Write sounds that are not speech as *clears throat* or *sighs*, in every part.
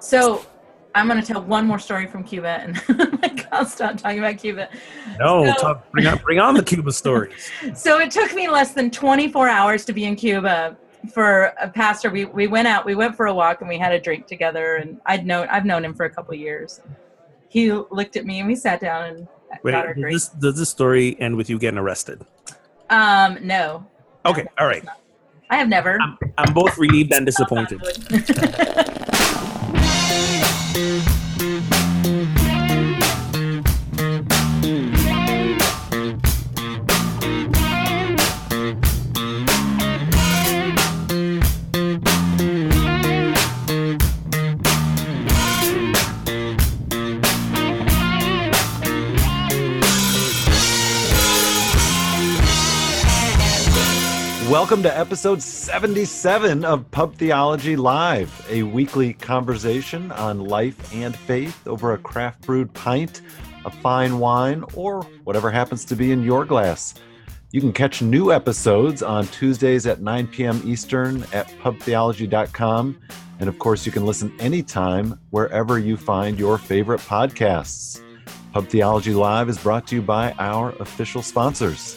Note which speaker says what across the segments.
Speaker 1: So I'm going to tell one more story from Cuba, and *laughs* I'll stop talking about Cuba.
Speaker 2: No,
Speaker 1: So-
Speaker 2: talk, bring on bring on the Cuba stories. *laughs*
Speaker 1: So it took me less than 24 hours to be in Cuba for a pastor. We we went out, we went for a walk, and we had a drink together. And I'd known I've known him for a couple of years. He looked at me, and we sat down and
Speaker 2: Wait,
Speaker 1: got our
Speaker 2: does
Speaker 1: drink.
Speaker 2: this, does this story end with you getting arrested?
Speaker 1: Um, no,
Speaker 2: Okay, all right.
Speaker 1: I have never.
Speaker 2: I'm, I'm both relieved and disappointed. *laughs* Thank you.
Speaker 3: Welcome to episode 77 of Pub Theology Live, a weekly conversation on life and faith over a craft brewed pint, a fine wine, or whatever happens to be in your glass. You can catch new episodes on Tuesdays at 9 p.m. Eastern at pubtheology.com. And of course, you can listen anytime wherever you find your favorite podcasts. Pub Theology Live is brought to you by our official sponsors.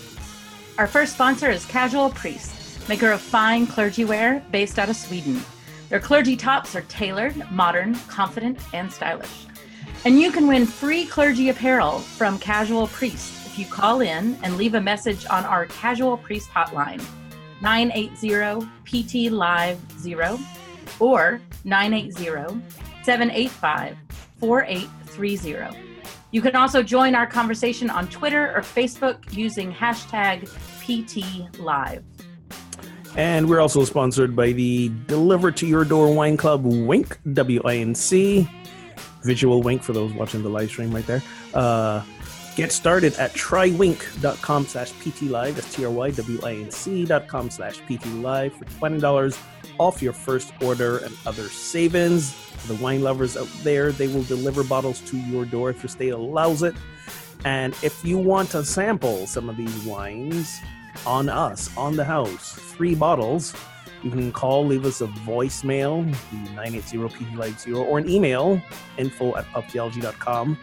Speaker 1: Our first sponsor is Casual Priest, maker of fine clergy wear based out of Sweden. Their clergy tops are tailored, modern, confident, and stylish. And you can win free clergy apparel from Casual Priest if you call in and leave a message on our Casual Priest hotline, 980 PT Live 0 or 980 785 4830. You can also join our conversation on Twitter or Facebook using hashtag PTLive.
Speaker 2: And we're also sponsored by the Deliver to Your Door Wine Club Winc, W I N C. Visual wink for those watching the live stream right there. Uh, get started at trywinc.com slash PT Live. That's T R Y W I N C dot com slash PT Live for $20 off your first order and other savings. For the wine lovers out there, they will deliver bottles to your door if your state allows it. And if you want to sample some of these wines, on us, on the house, three bottles. You can call, leave us a voicemail, the 980 or an email, info at pubtheology.com.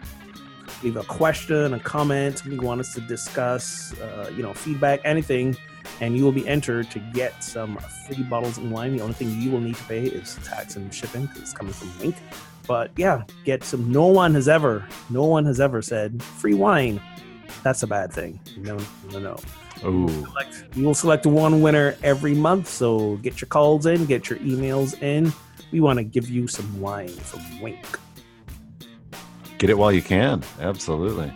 Speaker 2: Leave a question, a comment, something you want us to discuss, uh, you know, feedback, anything, and you will be entered to get some free bottles of wine. The only thing you will need to pay is tax and shipping because it's coming from Winc. But yeah, get some. No one has ever, no one has ever said free wine. That's a bad thing. No, no, no
Speaker 3: Ooh.
Speaker 2: select, we will select one winner every month. So get your calls in, get your emails in. We want to give you some wine from Winc.
Speaker 3: Get it while you can. Absolutely.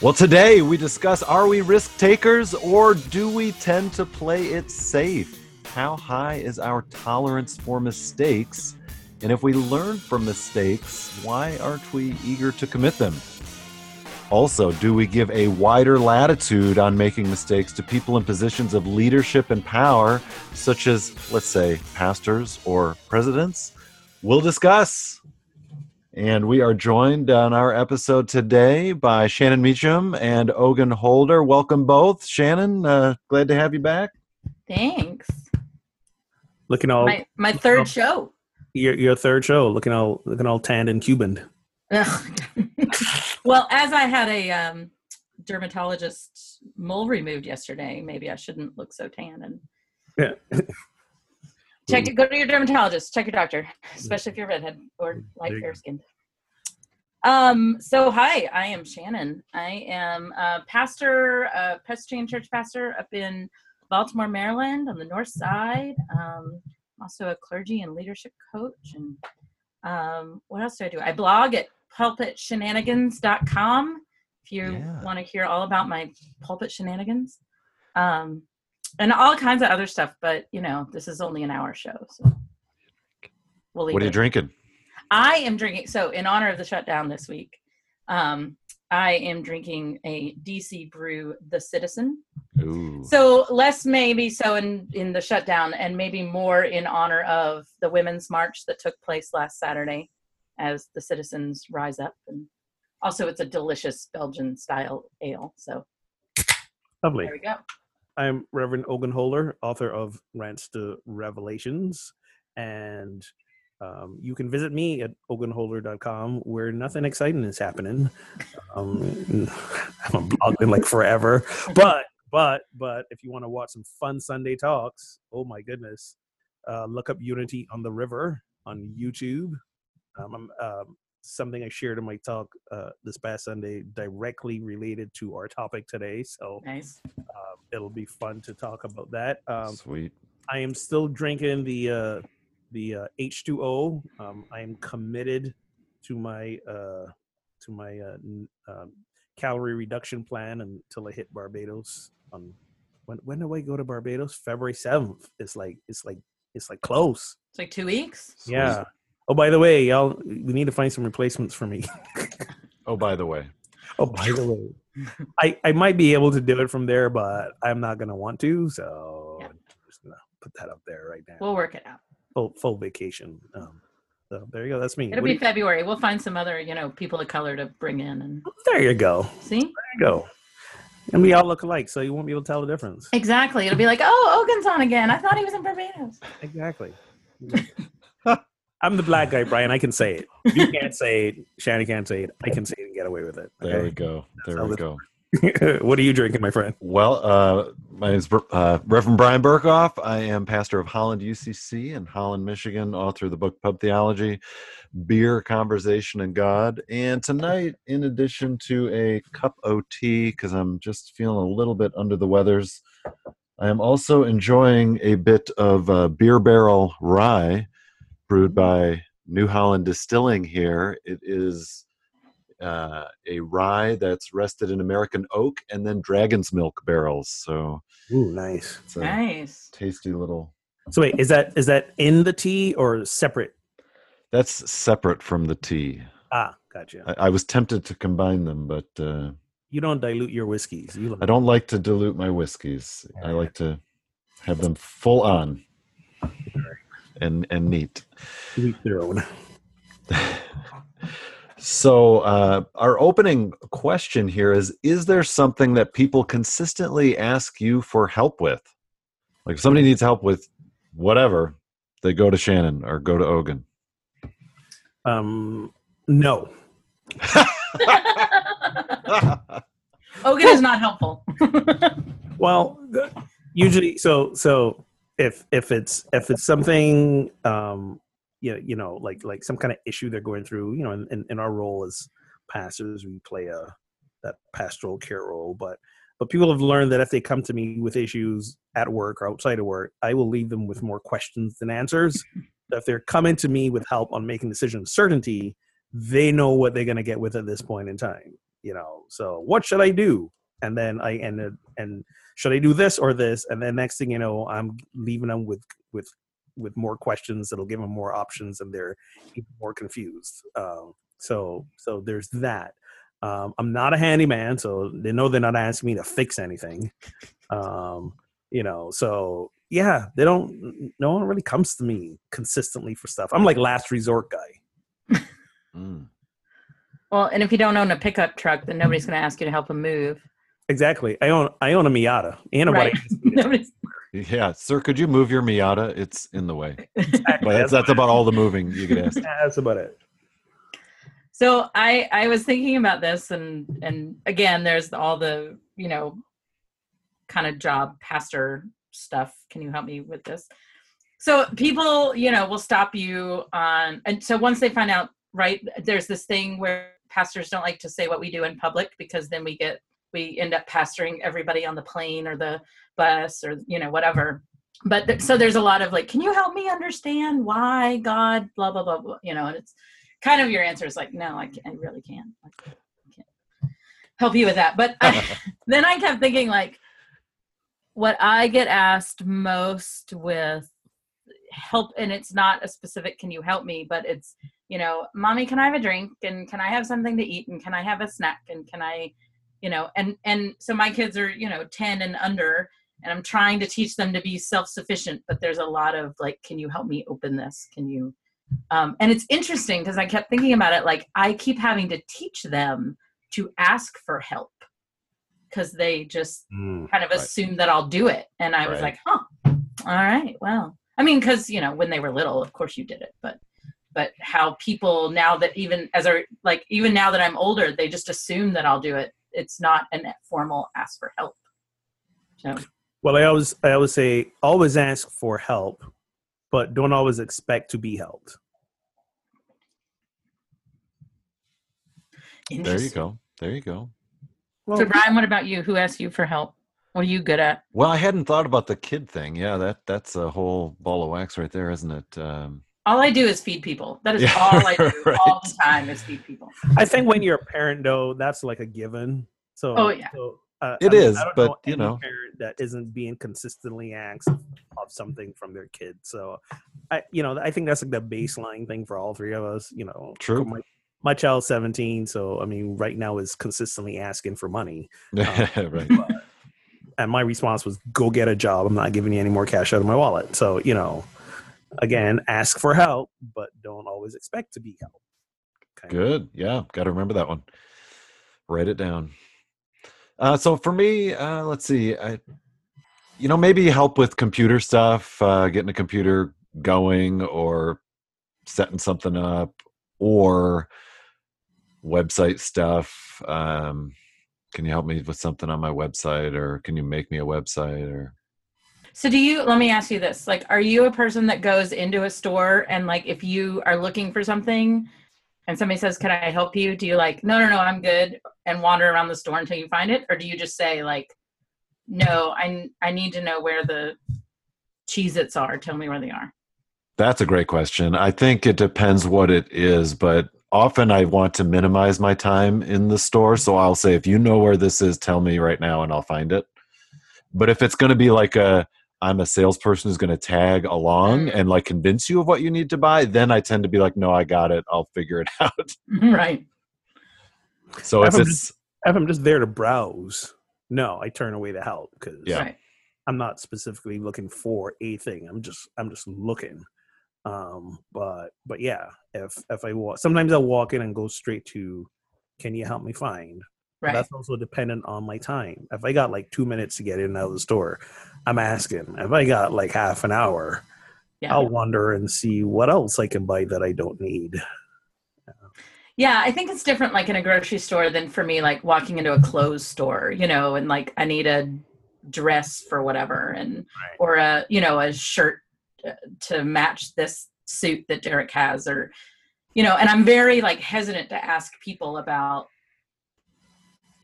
Speaker 3: Well, today we discuss are we risk takers or do we tend to play it safe? How high is our tolerance for mistakes? And if we learn from mistakes, why aren't we eager to commit them? Also, do we give a wider latitude on making mistakes to people in positions of leadership and power, such as, let's say, pastors or presidents? We'll discuss. And we are joined on our episode today by Shannon Meacham and Ogun Holder. Welcome both. Shannon, uh, glad to have you back.
Speaker 1: Thanks.
Speaker 2: Looking all
Speaker 1: My, my third show.
Speaker 2: your, your third show, looking all looking all tanned and Cuban. *laughs*
Speaker 1: Well, as I had a um, dermatologist mole removed yesterday, maybe I shouldn't look so tan and
Speaker 2: Yeah. *laughs*
Speaker 1: check it. Go to your dermatologist. Check your doctor, especially if you're redhead or light fair skinned. Um. So, hi, I am Shannon. I am a pastor, a Presbyterian church pastor up in Baltimore, Maryland, on the North Side. Um, I'm also a clergy and leadership coach. And um, what else do I do? I blog at pulpitshenanigans.com if you
Speaker 3: Yeah.
Speaker 1: want to hear all about my pulpit shenanigans. Um, and all kinds of other stuff, but you know, this is only an hour show, so we'll
Speaker 3: What are you
Speaker 1: it.
Speaker 3: drinking?
Speaker 1: I am drinking. So, in honor of the shutdown this week, um, I am drinking a DC brew, The Citizen.
Speaker 3: Ooh.
Speaker 1: So less maybe so in in the shutdown, and maybe more in honor of the Women's March that took place last Saturday, as the citizens rise up. And also, it's a delicious Belgian style ale. So
Speaker 2: Lovely.
Speaker 1: there we go.
Speaker 2: I'm Reverend Ogun Holder, author of Rants to Revelations, and Um, you can visit me at ogunholder.com where nothing exciting is happening. Um, *laughs* I haven't blogged in like forever, but but but if you want to watch some fun Sunday talks, oh my goodness, uh, look up Unity on the River on YouTube. Um, um, something I shared in my talk uh, this past Sunday directly related to our topic today. So
Speaker 1: Nice.
Speaker 2: um, it'll be fun to talk about that. Um,
Speaker 3: Sweet.
Speaker 2: I am still drinking the uh, the uh, H2O. Um, I am committed to my uh, to my uh, n- um, calorie reduction plan until I hit Barbados. On when when do I go to Barbados? February seventh. It's like it's like it's like close.
Speaker 1: It's like two weeks.
Speaker 3: Sweet.
Speaker 2: Yeah. Oh, by the way, y'all, we need to find some replacements for me.
Speaker 3: Oh, by the way,
Speaker 2: oh, by the way, I I might be able to do it from there, but I'm not gonna want to. So
Speaker 1: Yeah.
Speaker 2: I'm just gonna put that up there right now.
Speaker 1: We'll work it out.
Speaker 2: full full vacation. Um, so there you go. That's me.
Speaker 1: It'll
Speaker 2: What
Speaker 1: be
Speaker 2: do
Speaker 1: February. We'll find some other, you know, people of color to bring in and
Speaker 2: there you go.
Speaker 1: see.
Speaker 2: There you go. And we all look alike, so you won't be able to tell the difference.
Speaker 1: Exactly. It'll be like, oh, Ogun's on again. I thought he was in Barbados.
Speaker 2: Exactly. *laughs* I'm the black guy, Bryan. I can say it. You can't say it. Shanny can't say it. I can say it and get away with it.
Speaker 3: there we go. There we go. *laughs*
Speaker 2: what are you drinking, my friend?
Speaker 3: Well, uh, my name is uh, Reverend Bryan Berghoef. I am pastor of Holland UCC in Holland, Michigan, author of the book Pub Theology, Beer, Conversation, and God. And tonight, in addition to a cup of tea, because I'm just feeling a little bit under the weathers, I am also enjoying a bit of uh, beer barrel rye brewed by New Holland Distilling here. It is uh, a rye that's rested in American oak and then dragon's milk barrels. So
Speaker 2: Ooh, nice.
Speaker 3: it's a
Speaker 1: Nice.
Speaker 3: tasty little.
Speaker 2: So wait, is that is that in the tea or separate?
Speaker 3: That's separate from the tea.
Speaker 2: Ah, gotcha.
Speaker 3: I, I was tempted to combine them, but uh,
Speaker 2: You don't dilute your whiskeys. You
Speaker 3: I don't like to dilute my whiskeys. I like to have them full on and and neat.
Speaker 2: eat their own.
Speaker 3: So, uh, our opening question here is Is there something that people consistently ask you for help with? Like, if somebody needs help with whatever, they go to Shannon or go to Ogun.
Speaker 2: Um, no. *laughs*
Speaker 1: Ogun is not helpful.
Speaker 2: Well, usually, so so if if it's if it's something, um, you know, you know, like like some kind of issue they're going through, you know, in, in, in our role as pastors, we play a that pastoral care role, but but people have learned that if they come to me with issues at work or outside of work, I will leave them with more questions than answers. *laughs* if they're coming to me with help on making decisions certainty, they know what they're going to get with at this point in time. You know, so what should I do? And then I ended and should I do this or this? And then next thing you know, I'm leaving them with with with more questions that'll give them more options, and they're even more confused. Um, so so there's that. Um, I'm not a handyman, so they know they're not asking me to fix anything. Um, you know, so yeah, they don't. No one really comes to me consistently for stuff. I'm like last resort guy.
Speaker 3: Mm.
Speaker 1: well, and if you don't own a pickup truck, then nobody's going to ask you to help them move.
Speaker 2: Exactly. I own I own a Miata. Ain't nobody
Speaker 1: Right. Nobody's, *laughs*
Speaker 3: Yeah, sir, could you move your Miata? It's in the way.
Speaker 2: Exactly.
Speaker 3: But that's, that's about all the moving you could ask. *laughs*
Speaker 2: That's about it.
Speaker 1: So I I was thinking about this and and again there's all the you know kind of job pastor stuff. Can you help me with this? So people you know will stop you on and so once they find out right there's this thing where pastors don't like to say what we do in public because then we get we end up pastoring everybody on the plane or the bus or you know whatever. But th- so there's a lot of like can you help me understand why god blah blah blah, blah you know and it's kind of your answer is like no i, can't, I really can't I can't help you with that. But I, *laughs* *laughs* then i kept thinking like what i get asked most with help and it's not a specific can you help me? but it's you know mommy can i have a drink? And can i have something to eat? And can i have a snack? And can i you know and and so my kids are you know 10 and under and i'm trying to teach them to be self-sufficient but there's a lot of like can you help me open this can you um, and it's interesting because i kept thinking about it like i keep having to teach them to ask for help because they just kind of
Speaker 3: Right.
Speaker 1: assume that i'll do it and i was like huh all right well i mean because you know when they were little of course you did it but but how people now that even as a like even now that I'm older, they just assume that I'll do it. It's not a formal ask for help. So
Speaker 2: Well, I always I always say always ask for help, but don't always expect to be helped.
Speaker 3: There you go. There you go.
Speaker 2: Well,
Speaker 1: So Bryan, what about you? Who asked you for help? What are you good at?
Speaker 3: Well, I hadn't thought about the kid thing. Yeah, that that's a whole ball of wax right there, isn't it? Um,
Speaker 1: All I do is feed people. That is
Speaker 3: Yeah,
Speaker 1: all I *laughs* do
Speaker 3: right.
Speaker 1: all the time is feed people.
Speaker 2: I think when you're a parent, though, that's like a given. So,
Speaker 1: Oh, yeah.
Speaker 2: so, uh,
Speaker 3: It
Speaker 2: I mean,
Speaker 3: is,
Speaker 2: I don't
Speaker 3: but,
Speaker 2: know
Speaker 3: you
Speaker 2: any
Speaker 3: know.
Speaker 2: parent that isn't being consistently asked of, of something from their kid. So, I, you know, I think that's like the baseline thing for all three of us. You know,
Speaker 3: True.
Speaker 2: My, my child's 17, so I mean, right now is consistently asking for money, Uh, *laughs*
Speaker 3: right.
Speaker 2: and my response was, "Go get a job. I'm not giving you any more cash out of my wallet." So, you know, again, ask for help, but don't always expect to be helped. Of.
Speaker 3: Good. Yeah, got to remember that one. Write it down. Uh, so for me, uh, let's see. I, you know, maybe help with computer stuff, uh, getting a computer going, or setting something up, or website stuff. Um, can you help me with something on my website, or can you make me a website, or
Speaker 1: So do you let me ask you this. Like are you a person that goes into a store and like if you are looking for something and somebody says, "Can I help you?" do you like, "No, no, no, I'm good." and wander around the store until you find it or do you just say like, "No, I I need to know where the Cheez-Its are. Tell me where they are."
Speaker 3: That's a great question. I think it depends what it is, but often I want to minimize my time in the store. So I'll say, if you know where this is, tell me right now and I'll find it. But if it's going to be like a, I'm a salesperson who's going to tag along
Speaker 1: Mm.
Speaker 3: and like convince you of what you need to buy, then I tend to be like, no, I got it. I'll figure it *laughs* out. *laughs*
Speaker 1: right.
Speaker 3: So if
Speaker 2: I'm
Speaker 3: it's,
Speaker 2: if I'm just there to browse, no, I turn away the help because
Speaker 3: Yeah.
Speaker 1: Right.
Speaker 2: I'm not specifically looking for a thing. I'm just I'm just looking. Um, but but yeah, if if I walk, sometimes I'll walk in and go straight to, can you help me find?
Speaker 1: Right.
Speaker 2: That's also dependent on my time. If I got like two minutes to get in and out of the store, I'm asking. If I got like half an hour,
Speaker 1: Yeah.
Speaker 2: I'll wander and see what else I can buy that I don't need.
Speaker 1: Yeah, I think it's different like in a grocery store than for me like walking into a clothes store, you know, and like I need a dress for whatever and
Speaker 2: Right.
Speaker 1: or a, you know, a shirt uh, to match this suit that Derek has or you know, and I'm very like hesitant to ask people about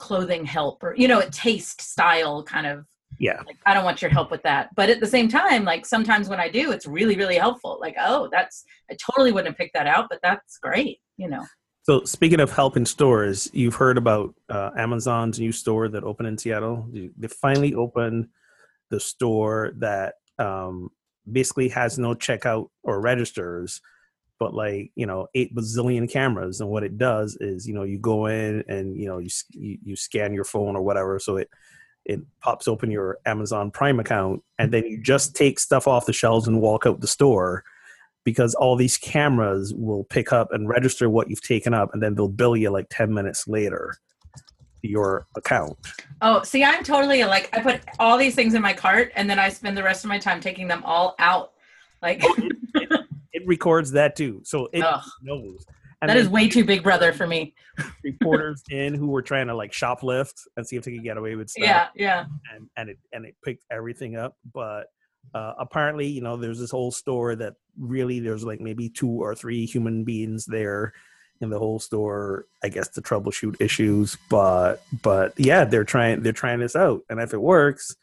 Speaker 1: clothing help or you know, a taste style kind of
Speaker 2: Yeah,
Speaker 1: like I don't want your help with that. But at the same time, like sometimes when I do, it's really, really helpful. Like, oh, that's I totally wouldn't have picked that out, but that's great, you know.
Speaker 2: So speaking of help in stores, you've heard about uh, Amazon's new store that opened in Seattle. They finally opened the store that um, basically has no checkout or registers, but like you know eight bazillion cameras. And what it does is you know you go in and you know you you, scan your phone or whatever, so it it pops open your Amazon Prime account, and then you just take stuff off the shelves and walk out the store because all these cameras will pick up and register what you've taken up and then they'll bill you like 10 minutes later your account
Speaker 1: Oh, see, I'm totally like I put all these things in my cart and then I spend the rest of my time taking them all out. Like *laughs*
Speaker 2: it records that too. So it
Speaker 1: Ugh.
Speaker 2: knows. And
Speaker 1: that is way too big brother for me. *laughs*
Speaker 2: reporters in who were trying to like shoplift and see if they could get away with stuff.
Speaker 1: Yeah, yeah.
Speaker 2: and and it and it picked everything up. But uh, apparently you know there's this whole store that really there's like maybe two or three human beings there in the whole store i guess to troubleshoot issues. But but yeah they're trying they're trying this out. And if it works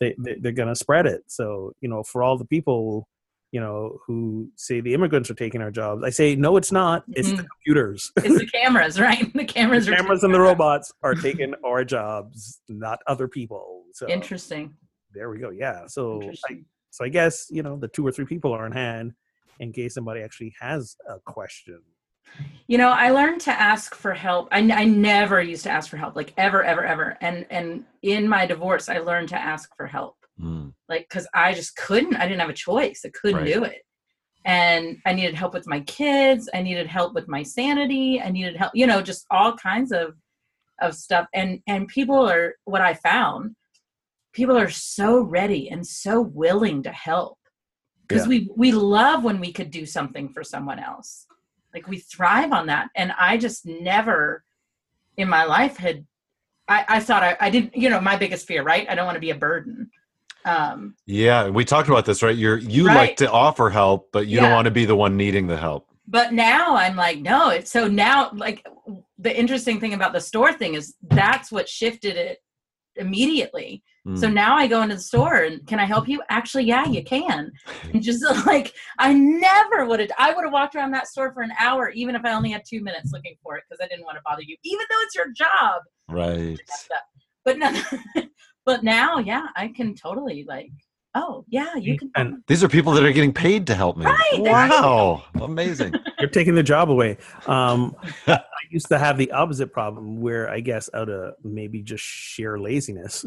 Speaker 2: they, they they're gonna spread it. So you know for all the people you know who say the immigrants are taking our jobs i say no it's not it's the
Speaker 1: Mhm.
Speaker 2: computers
Speaker 1: It's the *laughs* cameras, right? The cameras
Speaker 2: the
Speaker 1: are
Speaker 2: cameras and the robots are *laughs* taking our jobs not other people so
Speaker 1: interesting.
Speaker 2: there we go. Yeah. So I, so I guess you know the two or three people are on hand in case somebody actually has a question.
Speaker 1: You know, I learned to ask for help. I, I never used to ask for help, like ever, ever, ever. And and in my divorce, I learned to ask for help,
Speaker 3: Hmm.
Speaker 1: like because I just couldn't. I didn't have a choice. I couldn't
Speaker 3: Right.
Speaker 1: do it, and I needed help with my kids. I needed help with my sanity. I needed help. You know, just all kinds of of stuff. And and people are what I found. People are so ready and so willing to help because
Speaker 2: Yeah.
Speaker 1: we we love when we could do something for someone else Like we thrive on that. And I just never in my life had I, I thought I, I didn't you know, my biggest fear, right? I don't want to be a burden. Um
Speaker 3: Yeah, we talked about this, right? You're you like to offer help, but you don't want to be the one needing the help.
Speaker 1: but now I'm like, no, it's so now like the interesting thing about the store thing is that's what shifted it immediately. So
Speaker 3: Mm.
Speaker 1: now I go into the store and can I help you? Actually, yeah, you can. And just *laughs* like I never would have I would have walked around that store for an hour, even if I only had two minutes looking for it, because I didn't want to bother you, even though it's your job.
Speaker 3: right.
Speaker 1: But no *laughs* but now, yeah, I can totally like, oh yeah, you can
Speaker 2: And
Speaker 3: These are people that are getting paid to help me.
Speaker 1: Right,
Speaker 3: Wow. Amazing. *laughs*
Speaker 2: you're taking the job away. Um, *laughs* I used to have the opposite problem where I guess out of maybe just sheer laziness,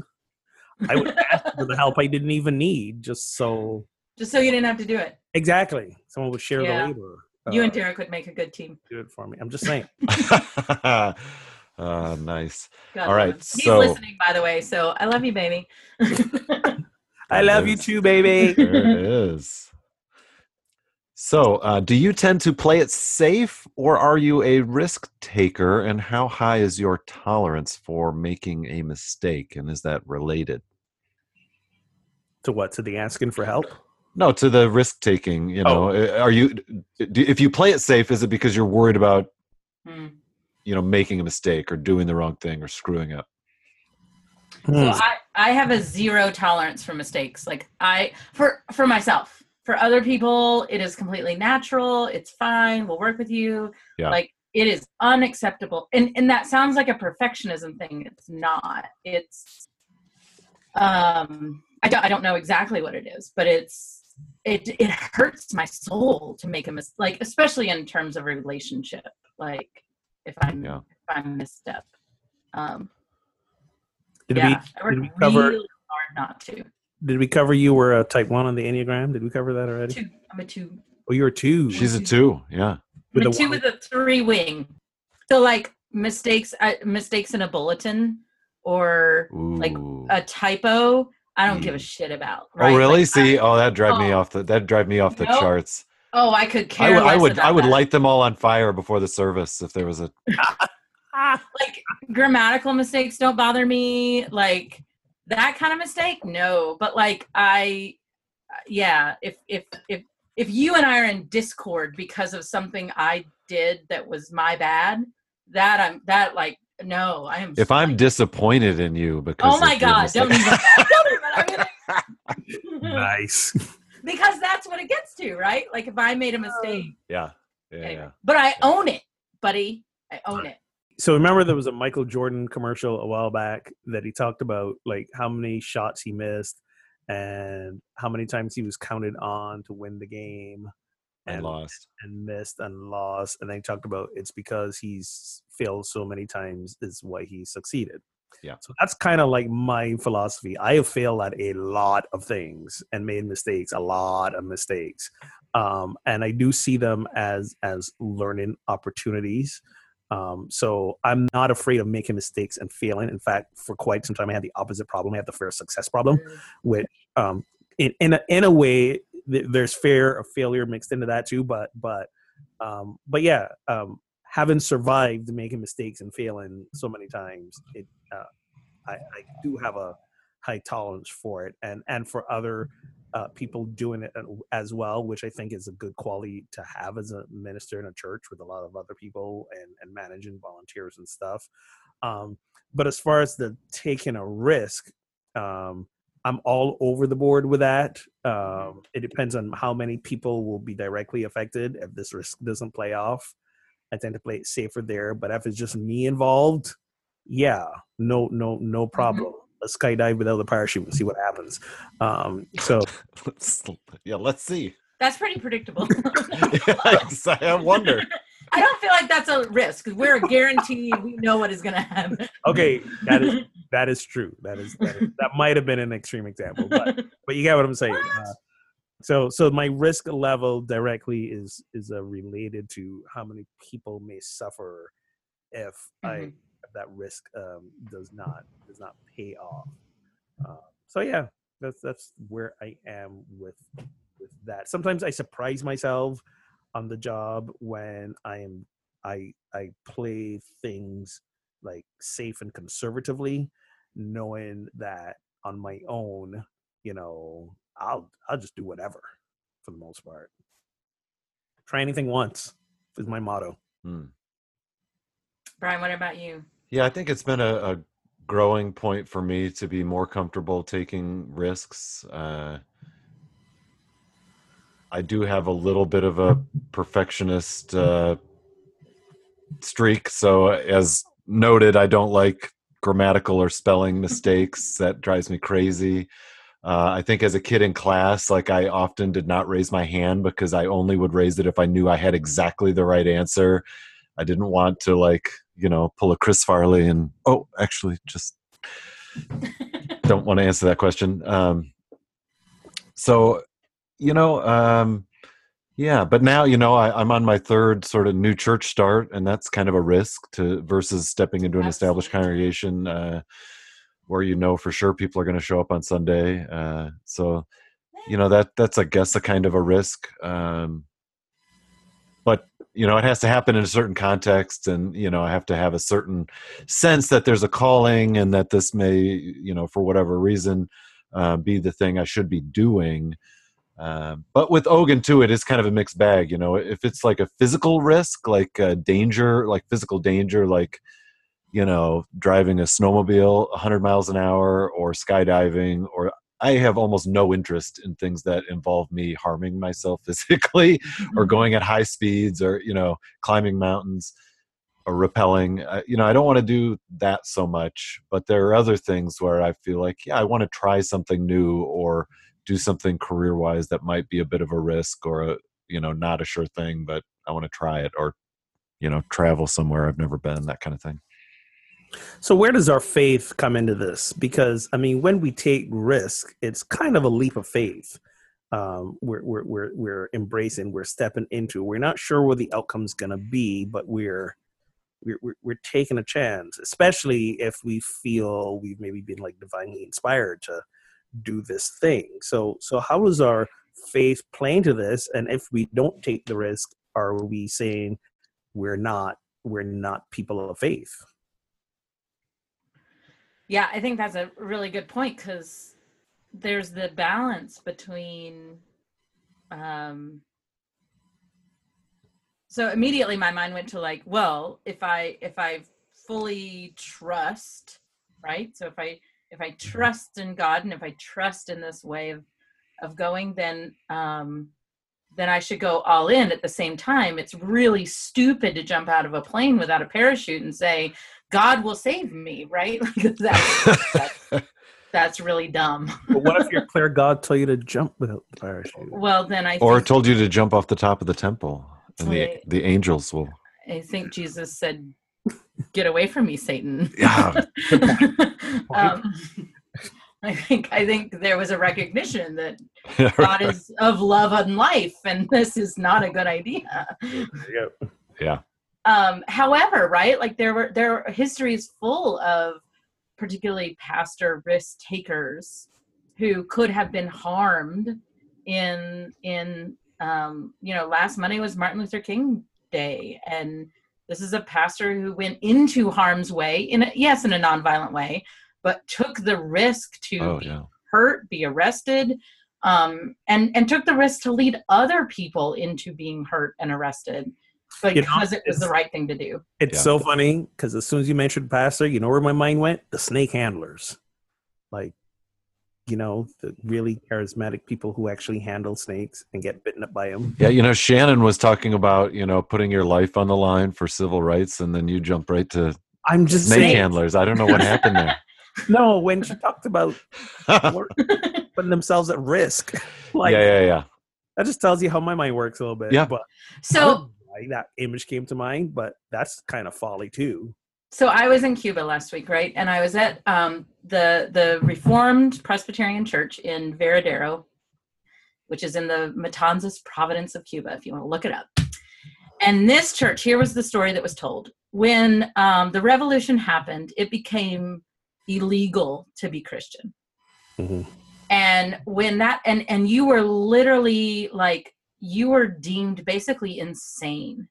Speaker 2: I would ask for the help I didn't even need just so
Speaker 1: just so you didn't have to do it.
Speaker 2: exactly someone would share
Speaker 1: Yeah.
Speaker 2: the labor.
Speaker 1: You
Speaker 2: uh,
Speaker 1: and Derek would make a good team.
Speaker 2: do it for me. I'm just saying. *laughs*
Speaker 3: uh, nice.
Speaker 1: God
Speaker 3: All right,
Speaker 1: love him. He's
Speaker 3: so-
Speaker 1: listening, by the way. So I love you, baby. *laughs*
Speaker 2: I love you too, baby.
Speaker 3: There it *laughs* is. So, uh, do you tend to play it safe or are you a risk taker? And how high is your tolerance for making a mistake? And is that related?
Speaker 2: to what? To the asking for help?
Speaker 3: No, to the risk taking. You know, Uh, are you, if you play it safe, is it because you're worried about,
Speaker 1: Hmm.
Speaker 3: You know, making a mistake or doing the wrong thing or screwing up?
Speaker 1: So
Speaker 2: Hmm.
Speaker 1: I, I have a zero tolerance for mistakes. Like I for for myself. For other people, it is completely natural. It's fine. We'll work with you.
Speaker 3: Yeah.
Speaker 1: Like it is unacceptable. And and that sounds like a perfectionism thing. It's not. It's um I don't I don't know exactly what it is, but it's it it hurts my soul to make a mistake, like especially in terms of a relationship. Like if I'm
Speaker 3: Yeah.
Speaker 1: if I'm misstep. Um
Speaker 2: Did
Speaker 1: yeah,
Speaker 2: we
Speaker 1: I work
Speaker 2: did we cover
Speaker 1: really hard not to.
Speaker 2: did we cover you were a type one on the Enneagram? Did we cover that already?
Speaker 1: Two, I'm a two.
Speaker 2: Oh, you're a two.
Speaker 3: She's a two. Yeah.
Speaker 2: with
Speaker 1: I'm a
Speaker 2: the
Speaker 1: two
Speaker 2: one-
Speaker 1: with a three wing. So like mistakes, uh, mistakes in a bulletin or Like, a typo, I don't give a
Speaker 3: Mm.
Speaker 1: shit about. Right?
Speaker 3: Oh really?
Speaker 1: Like,
Speaker 3: See,
Speaker 1: I-
Speaker 3: oh, that drive me
Speaker 1: oh.
Speaker 3: off the that drive me off the
Speaker 1: Nope.
Speaker 3: charts.
Speaker 1: Oh, I could
Speaker 3: I
Speaker 1: care.
Speaker 3: would, I
Speaker 1: less
Speaker 3: would,
Speaker 1: about
Speaker 3: I would
Speaker 1: that.
Speaker 3: light them all on fire before the service if there was a. Ah. *laughs*
Speaker 1: like grammatical mistakes don't bother me. Like that kind of mistake, no. But like I, yeah, if if if if you and I are in discord because of something I did that was my bad, that I'm that like no, I am.
Speaker 3: If I'm
Speaker 1: like,
Speaker 3: disappointed in you because.
Speaker 1: oh my
Speaker 3: of
Speaker 1: god, don't even, don't even. I'm gonna, *laughs* *laughs*
Speaker 2: nice.
Speaker 1: Because that's what it gets to, right? Like if I made a um, mistake,
Speaker 3: yeah. Yeah.
Speaker 1: anyway.
Speaker 3: yeah.
Speaker 1: but I own it, buddy. I own it.
Speaker 2: So remember there was a Michael Jordan commercial a while back that he talked about like how many shots he missed and how many times he was counted on to win the game
Speaker 3: I
Speaker 2: and
Speaker 3: lost.
Speaker 2: and missed and lost and then he talked about it's because he's failed so many times is why he succeeded.
Speaker 3: Yeah.
Speaker 2: So that's kind of like my philosophy. I have failed at a lot of things and made mistakes, a lot of mistakes. Um, and I do see them as as learning opportunities. Um, so I'm not afraid of making mistakes and failing. In fact, for quite some time, I had the opposite problem. I had the fear success problem, which um, in in a, in a way th- there's fear of failure mixed into that too. But but um, but yeah, um, having survived making mistakes and failing so many times, it uh, I, I do have a high tolerance for it, and and for other uh, people doing it as well, which I think is a good quality to have as a minister in a church with a lot of other people and, and managing volunteers and stuff. Um, but as far as the taking a risk, um, I'm all over the board with that. Um, it depends on how many people will be directly affected if this risk doesn't play off. I tend to play it safer there. But if it's just me involved, yeah, no, no, no problem. Let's skydive without the parachute and see what happens. Um, so *laughs*
Speaker 3: Let's, yeah, let's see.
Speaker 1: That's pretty predictable. *laughs*
Speaker 3: I wonder. *laughs*
Speaker 1: I don't feel like that's a risk. we're guaranteed we know what is going to happen.
Speaker 2: okay, that is that is true. That is that, is, that might have been an extreme example, but but you get what I'm saying. Uh, so so my risk level directly is is uh, related to how many people may suffer if I
Speaker 1: Mhm.
Speaker 2: if that risk um, does not does not pay off. Uh, so yeah, that's that's where I am with with that. Sometimes I surprise myself on the job when I am I I play things like safe and conservatively, knowing that on my own, you know, I'll I'll just do whatever for the most part. Try anything once is my motto.
Speaker 3: Hmm.
Speaker 1: Bryan, what about you?
Speaker 3: Yeah, I think it's been a, a growing point for me to be more comfortable taking risks. Uh, I do have a little bit of a perfectionist uh, streak, so as noted, I don't like grammatical or spelling mistakes. That drives me crazy. Uh, I think as a kid in class, like I often did not raise my hand because I only would raise it if I knew I had exactly the right answer. I didn't want to like you know pull a Chris Farley and oh, actually, just *laughs* don't want to answer that question. Um, so, you know, um, yeah, but now you know I, I'm on my third sort of new church start, and that's kind of a risk to versus stepping into an established congregation uh, where you know for sure people are going to show up on Sunday. Uh, so, you know that that's I guess a kind of a risk. Um, but you know it has to happen in a certain context and you know i have to have a certain sense that there's a calling and that this may you know for whatever reason uh, be the thing i should be doing um, but with Ogun too it is kind of a mixed bag you know if it's like a physical risk like uh, danger like physical danger like you know driving a snowmobile 100 miles an hour or skydiving or i have almost no interest in things that involve me harming myself *laughs* physically or going at high speeds or you know climbing mountains or rappelling uh, you know i don't want to do that so much but there are other things where i feel like yeah i want to try something new or do something career wise that might be a bit of a risk or a you know not a sure thing but i want to try it or you know travel somewhere i've never been that kind of thing
Speaker 2: So where does our faith come into this? Because I mean, when we take risk, it's kind of a leap of faith. Um, we're, we're we're we're embracing, we're stepping into. We're not sure what the outcome's going to be, but we're we're we're we're taking a chance, especially if we feel we've maybe been like divinely inspired to do this thing. So so how does our faith play into this? And if we don't take the risk, are we saying we're not we're not people of faith?
Speaker 1: Yeah, I think that's a really good point because there's the balance between. Um, so immediately my mind went to like, well, if I if I fully trust, right? So if I if I trust in God and if I trust in this way of of going, then um, then I should go all in. At the same time, it's really stupid to jump out of a plane without a parachute and say, God will save me, right? *laughs* Like that's, that's, *laughs* that's really dumb.
Speaker 2: But what if your clear God told you to jump without the parachute?
Speaker 1: Well, then I
Speaker 3: or
Speaker 1: think,
Speaker 3: told you to jump off the top of the temple and the
Speaker 1: Right.
Speaker 3: the angels will
Speaker 1: I think Jesus said, "Get away from me, Satan."
Speaker 3: Yeah. *laughs*
Speaker 1: um, I think I think there was a recognition that God is of love and life, and this is not a good idea.
Speaker 3: yeah
Speaker 1: um however right like there were there history is full of particularly pastor risk takers who could have been harmed in in um you know last monday was martin luther king day and this is a pastor who went into harm's way in a, yes in a nonviolent way but took the risk to
Speaker 3: oh
Speaker 1: be
Speaker 3: yeah.
Speaker 1: hurt be arrested um and and took the risk to lead other people into being hurt and arrested
Speaker 2: You know,
Speaker 1: because it was the right thing to do
Speaker 2: It's
Speaker 3: Yeah.
Speaker 2: so funny because as soon as you mentioned pastor, you know where my mind went? The snake handlers. Like, you know, the really charismatic people who actually handle snakes and get bitten up by them.
Speaker 3: yeah you know shannon was talking about you know putting your life on the line for civil rights and then you jump right to
Speaker 2: I'm just
Speaker 3: snake
Speaker 2: saying.
Speaker 3: handlers i don't know what happened there *laughs* *laughs*
Speaker 2: No, when she talked about *laughs* putting themselves at risk, like
Speaker 3: yeah yeah yeah
Speaker 2: that just tells you how my mind works a little bit.
Speaker 3: Yeah.
Speaker 2: But I
Speaker 1: so
Speaker 2: that image came to mind, but that's kind of folly too.
Speaker 1: so i was in cuba last week right and i was at um the the reformed presbyterian church in varadero which is in the matanzas province of cuba if you want to look it up and this church here was the story that was told when um, the revolution happened it became illegal to be christian
Speaker 2: Mhm.
Speaker 1: and when that and and you were literally like you were deemed basically insane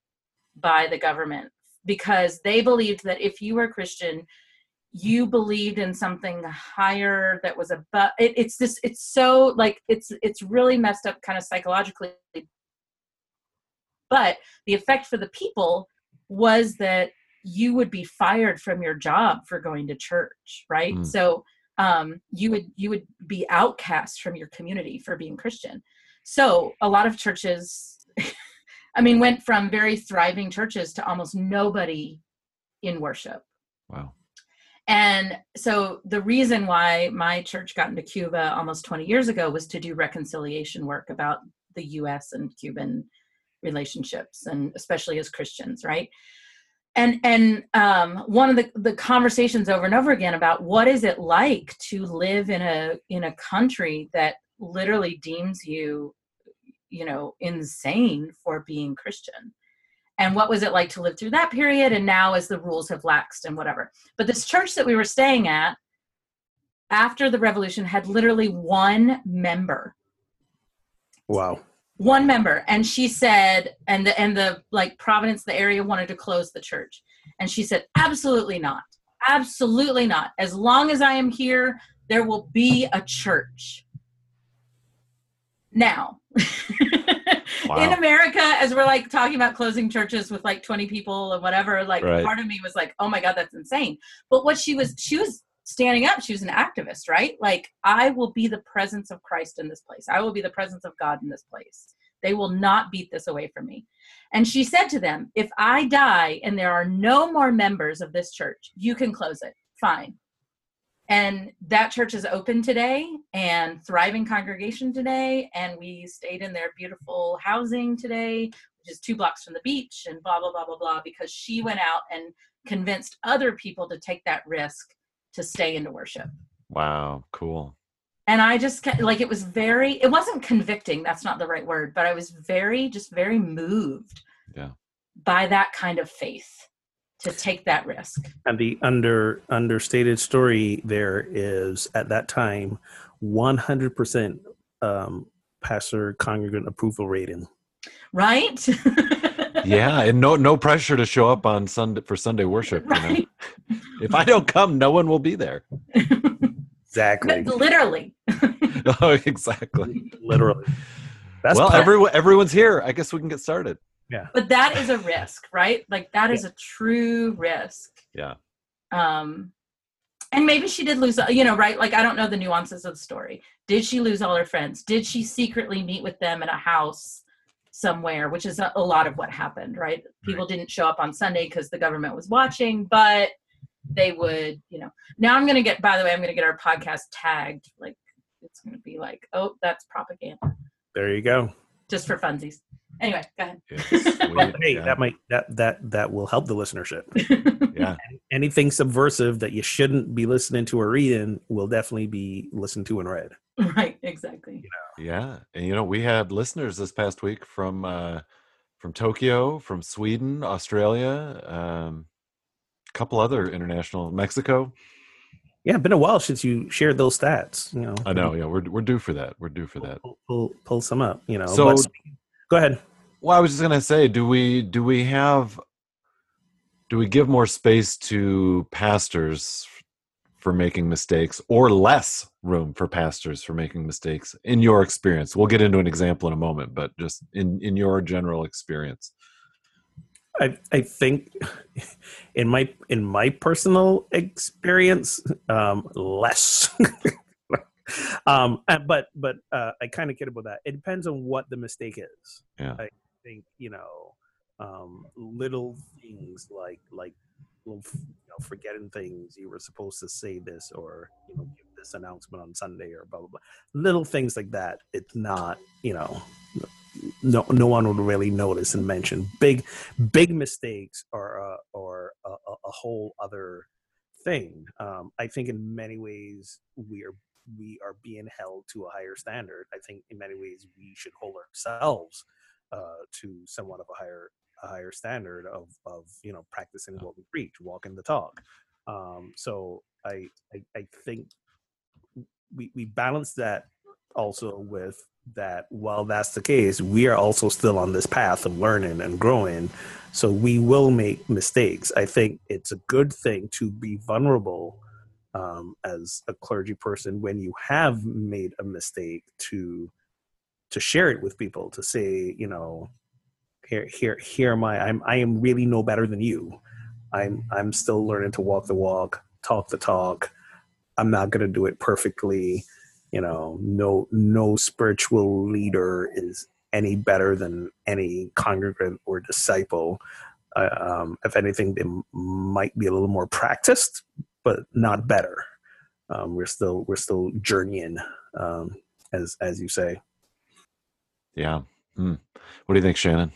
Speaker 1: by the government because they believed that if you were Christian, you believed in something higher that was above it, it's this it's so like it's it's really messed up kind of psychologically. But the effect for the people was that you would be fired from your job for going to church right?
Speaker 3: Mm.
Speaker 1: so um, you would you would be outcast from your community for being christian so a lot of churches *laughs* i mean went from very thriving churches to almost nobody in worship
Speaker 3: Wow.
Speaker 1: and so the reason why my church got into Cuba almost 20 years ago was to do reconciliation work about the US and Cuban relationships and especially as Christians, right? And and um, one of the, the conversations over and over again about what is it like to live in a in a country that literally deems you, you know, insane for being Christian. And what was it like to live through that period? And now as the rules have laxed and whatever. But this church that we were staying at after the revolution had literally one member.
Speaker 2: Wow.
Speaker 1: one member. And she said and the and the like providence the area wanted to close the church. And she said absolutely not. Absolutely not. As long as i am here there will be a church now. *laughs* In america as we're like talking about closing churches with like 20 people or whatever like
Speaker 3: Right.
Speaker 1: part of me was like oh my god that's insane. But what she was she was standing up. She was an activist right? Like i will be the presence of christ in this place. I will be the presence of god in this place. They will not beat this away from me. And she said to them if i die and there are no more members of this church you can close it. Fine and that church is open today and thriving congregation today and we stayed in their beautiful housing today which is two blocks from the beach and blah blah blah blah blah because she went out and convinced other people to take that risk to stay into worship
Speaker 3: Wow. Cool.
Speaker 1: and i just like it was very it wasn't convicting that's not the right word but i was very just very moved
Speaker 3: Yeah.
Speaker 1: by that kind of faith to take that risk
Speaker 2: And the under understated story there is at that time, one hundred percent um, pastor congregant approval rating.
Speaker 1: right *laughs*
Speaker 3: Yeah, and no no pressure to show up on Sunday for Sunday worship. You know?
Speaker 1: right
Speaker 3: If I don't come, no one will be there.
Speaker 2: Exactly.
Speaker 1: But literally *laughs*
Speaker 3: oh, exactly.
Speaker 2: Literally. That's
Speaker 3: well, everyone everyone's here. I guess we can get started.
Speaker 1: But that is a risk right? Like that is a true risk.
Speaker 3: Yeah.
Speaker 1: um and maybe she did lose you know right? Like i don't know the nuances of the story. Did she lose all her friends? Did she secretly meet with them in a house somewhere which is a, a lot of what happened right? People didn't show up on sunday because the government was watching but they would you know. Now i'm gonna get by the way i'm gonna get our podcast tagged. Like it's gonna be like oh that's propaganda.
Speaker 2: There you go.
Speaker 1: Just for funsies anyway go ahead
Speaker 3: Yeah, *laughs* sweet.
Speaker 2: Hey,
Speaker 3: yeah.
Speaker 2: that might that that that will help the listenership. *laughs*
Speaker 3: yeah.
Speaker 2: Anything subversive that you shouldn't be listening to or reading will definitely be listened to and read.
Speaker 1: right exactly
Speaker 3: Yeah, and you know we had listeners this past week from uh, from Tokyo, from Sweden, Australia, um, a couple other international, Mexico.
Speaker 2: Yeah, been a while since you shared those stats. You know,
Speaker 3: I know. Yeah, we're we're due for that. We're due for that.
Speaker 2: Pull, pull, pull some up. You know.
Speaker 3: So-
Speaker 2: go ahead.
Speaker 3: Well, I was just gonna say, do we do we have do we give more space to pastors for making mistakes, or less room for pastors for making mistakes? In your experience, we'll get into an example in a moment, but just in in your general experience.
Speaker 2: I I think *laughs* in my in my personal experience, um, less. *laughs* um, uh, but but uh, I kind of kid about that. It depends on what the mistake is.
Speaker 3: Yeah.
Speaker 2: I think you know, um, little things like like you know, forgetting things you were supposed to say this or you know give this announcement on Sunday or blah blah blah. Little things like that. It's not you know. No, no one would really notice and mention. Big, big mistakes are uh, or a, a, a whole other thing. Um, I think in many ways we are we are being held to a higher standard. I think in many ways we should hold ourselves uh, to somewhat of a higher a higher standard of of you know practicing what we preach, walking the talk. Um, so I, I I think we we balance that also with that while that's the case, we are also still on this path of learning and growing. So we will make mistakes. I think it's a good thing to be vulnerable um, as a clergy person when you have made a mistake to to share it with people to say you know here here here am I I'm I am really no better than you I'm I'm still learning to walk the walk talk the talk I'm not going to do it perfectly you know no no spiritual leader is any better than any congregant or disciple uh, um, if anything they might be a little more practiced but not better. Um, we're still we're still journeying, um, as as you say.
Speaker 3: Yeah. Hmm. What do you think, Shannon?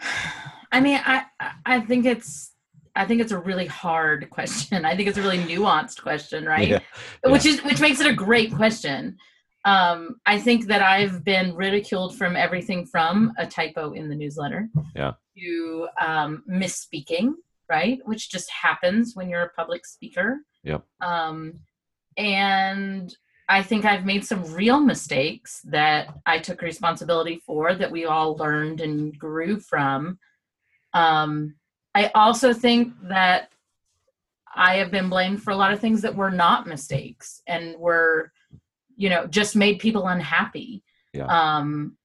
Speaker 3: *sighs*
Speaker 1: I mean, I I think it's I think it's a really hard *laughs* question. I think it's a really nuanced question, right? Yeah. Yeah. Which is which makes it a great question. Um, I think that I've been ridiculed from everything from a typo in the newsletter,
Speaker 3: yeah,
Speaker 1: to um, misspeaking, right? Which just happens when you're a public speaker.
Speaker 3: Yep.
Speaker 1: Um, and I think I've made some real mistakes that I took responsibility for that we all learned and grew from. Um, I also think that I have been blamed for a lot of things that were not mistakes and were, you know, just made people unhappy.
Speaker 3: Yeah.
Speaker 1: Um,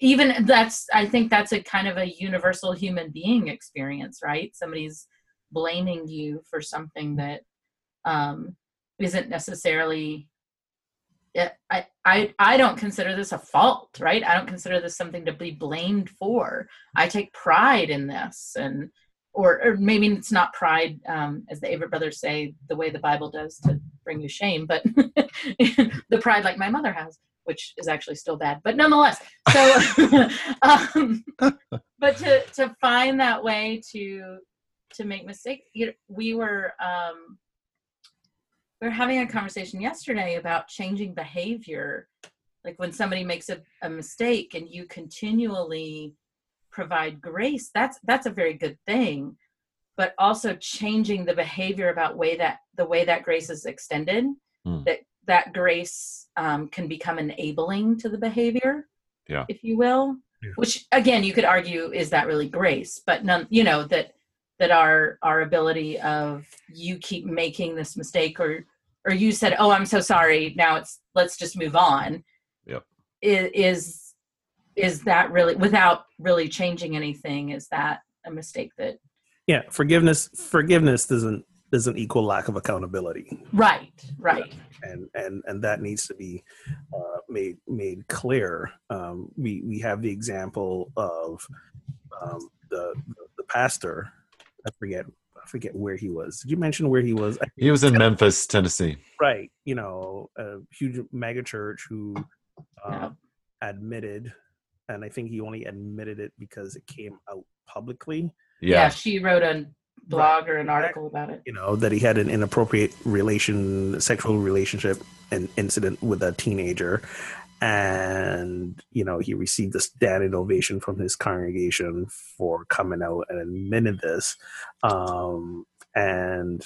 Speaker 1: even that's i think that's a kind of a universal human being experience right somebody's blaming you for something that um isn't necessarily. I, I I don't consider this a fault right i don't consider this something to be blamed for i take pride in this and or, or maybe it's not pride um, as the Avett brothers say the way the bible does to bring you shame but *laughs* the pride like my mother has which is actually still bad, but nonetheless. So, *laughs* um, but to to find that way to to make mistakes, you know, we were um, we were having a conversation yesterday about changing behavior. Like when somebody makes a, a mistake and you continually provide grace, that's that's a very good thing. But also changing the behavior about way that the way that grace is extended, mm. that that grace um, can become enabling to the behavior,
Speaker 3: yeah.
Speaker 1: if you will. Yeah. Which again, you could argue is that really grace, but none. You know that that our our ability of you keep making this mistake, or or you said, "Oh, I'm so sorry." Now it's let's just move on.
Speaker 3: Yep.
Speaker 1: Is is that really without really changing anything? Is that a mistake that?
Speaker 2: Yeah, forgiveness. Forgiveness doesn't doesn't equal lack of accountability.
Speaker 1: Right. Right
Speaker 2: and and and that needs to be uh, made made clear. Um, we we have the example of um, the the pastor. I forget I forget where he was. Did you mention where he was?
Speaker 3: He was in Memphis, Tennessee.
Speaker 2: Right. You know, a huge mega church who um, admitted, and I think he only admitted it because it came out publicly.
Speaker 1: Yeah, yeah she wrote a blog right. or an article about it.
Speaker 2: You know that he had an inappropriate relation, sexual relationship, and incident with a teenager, and you know he received a standing ovation from his congregation for coming out and admitting this, um, and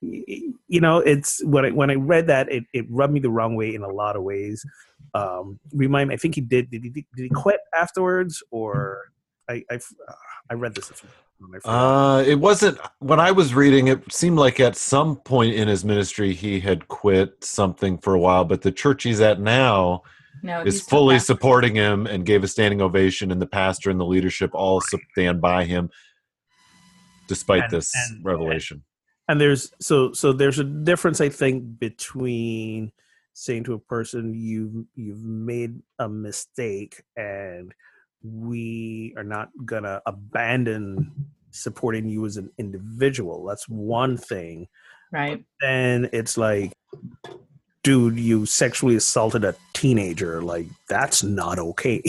Speaker 2: you know it's when I when I read that it, it rubbed me the wrong way in a lot of ways. Um, remind me, I think he did. Did he did he quit afterwards or? I I, I read this a few
Speaker 3: uh, it wasn't when I was reading. It seemed like at some point in his ministry he had quit something for a while, but the church he's at now no, is fully supporting him and gave a standing ovation, and the pastor and the leadership all stand by him despite and, this and, revelation.
Speaker 2: And there's so so there's a difference, I think, between saying to a person you've you've made a mistake and we are not gonna abandon supporting you as an individual. That's one thing.
Speaker 1: Right.
Speaker 2: and it's like, dude, you sexually assaulted a teenager. Like that's not okay.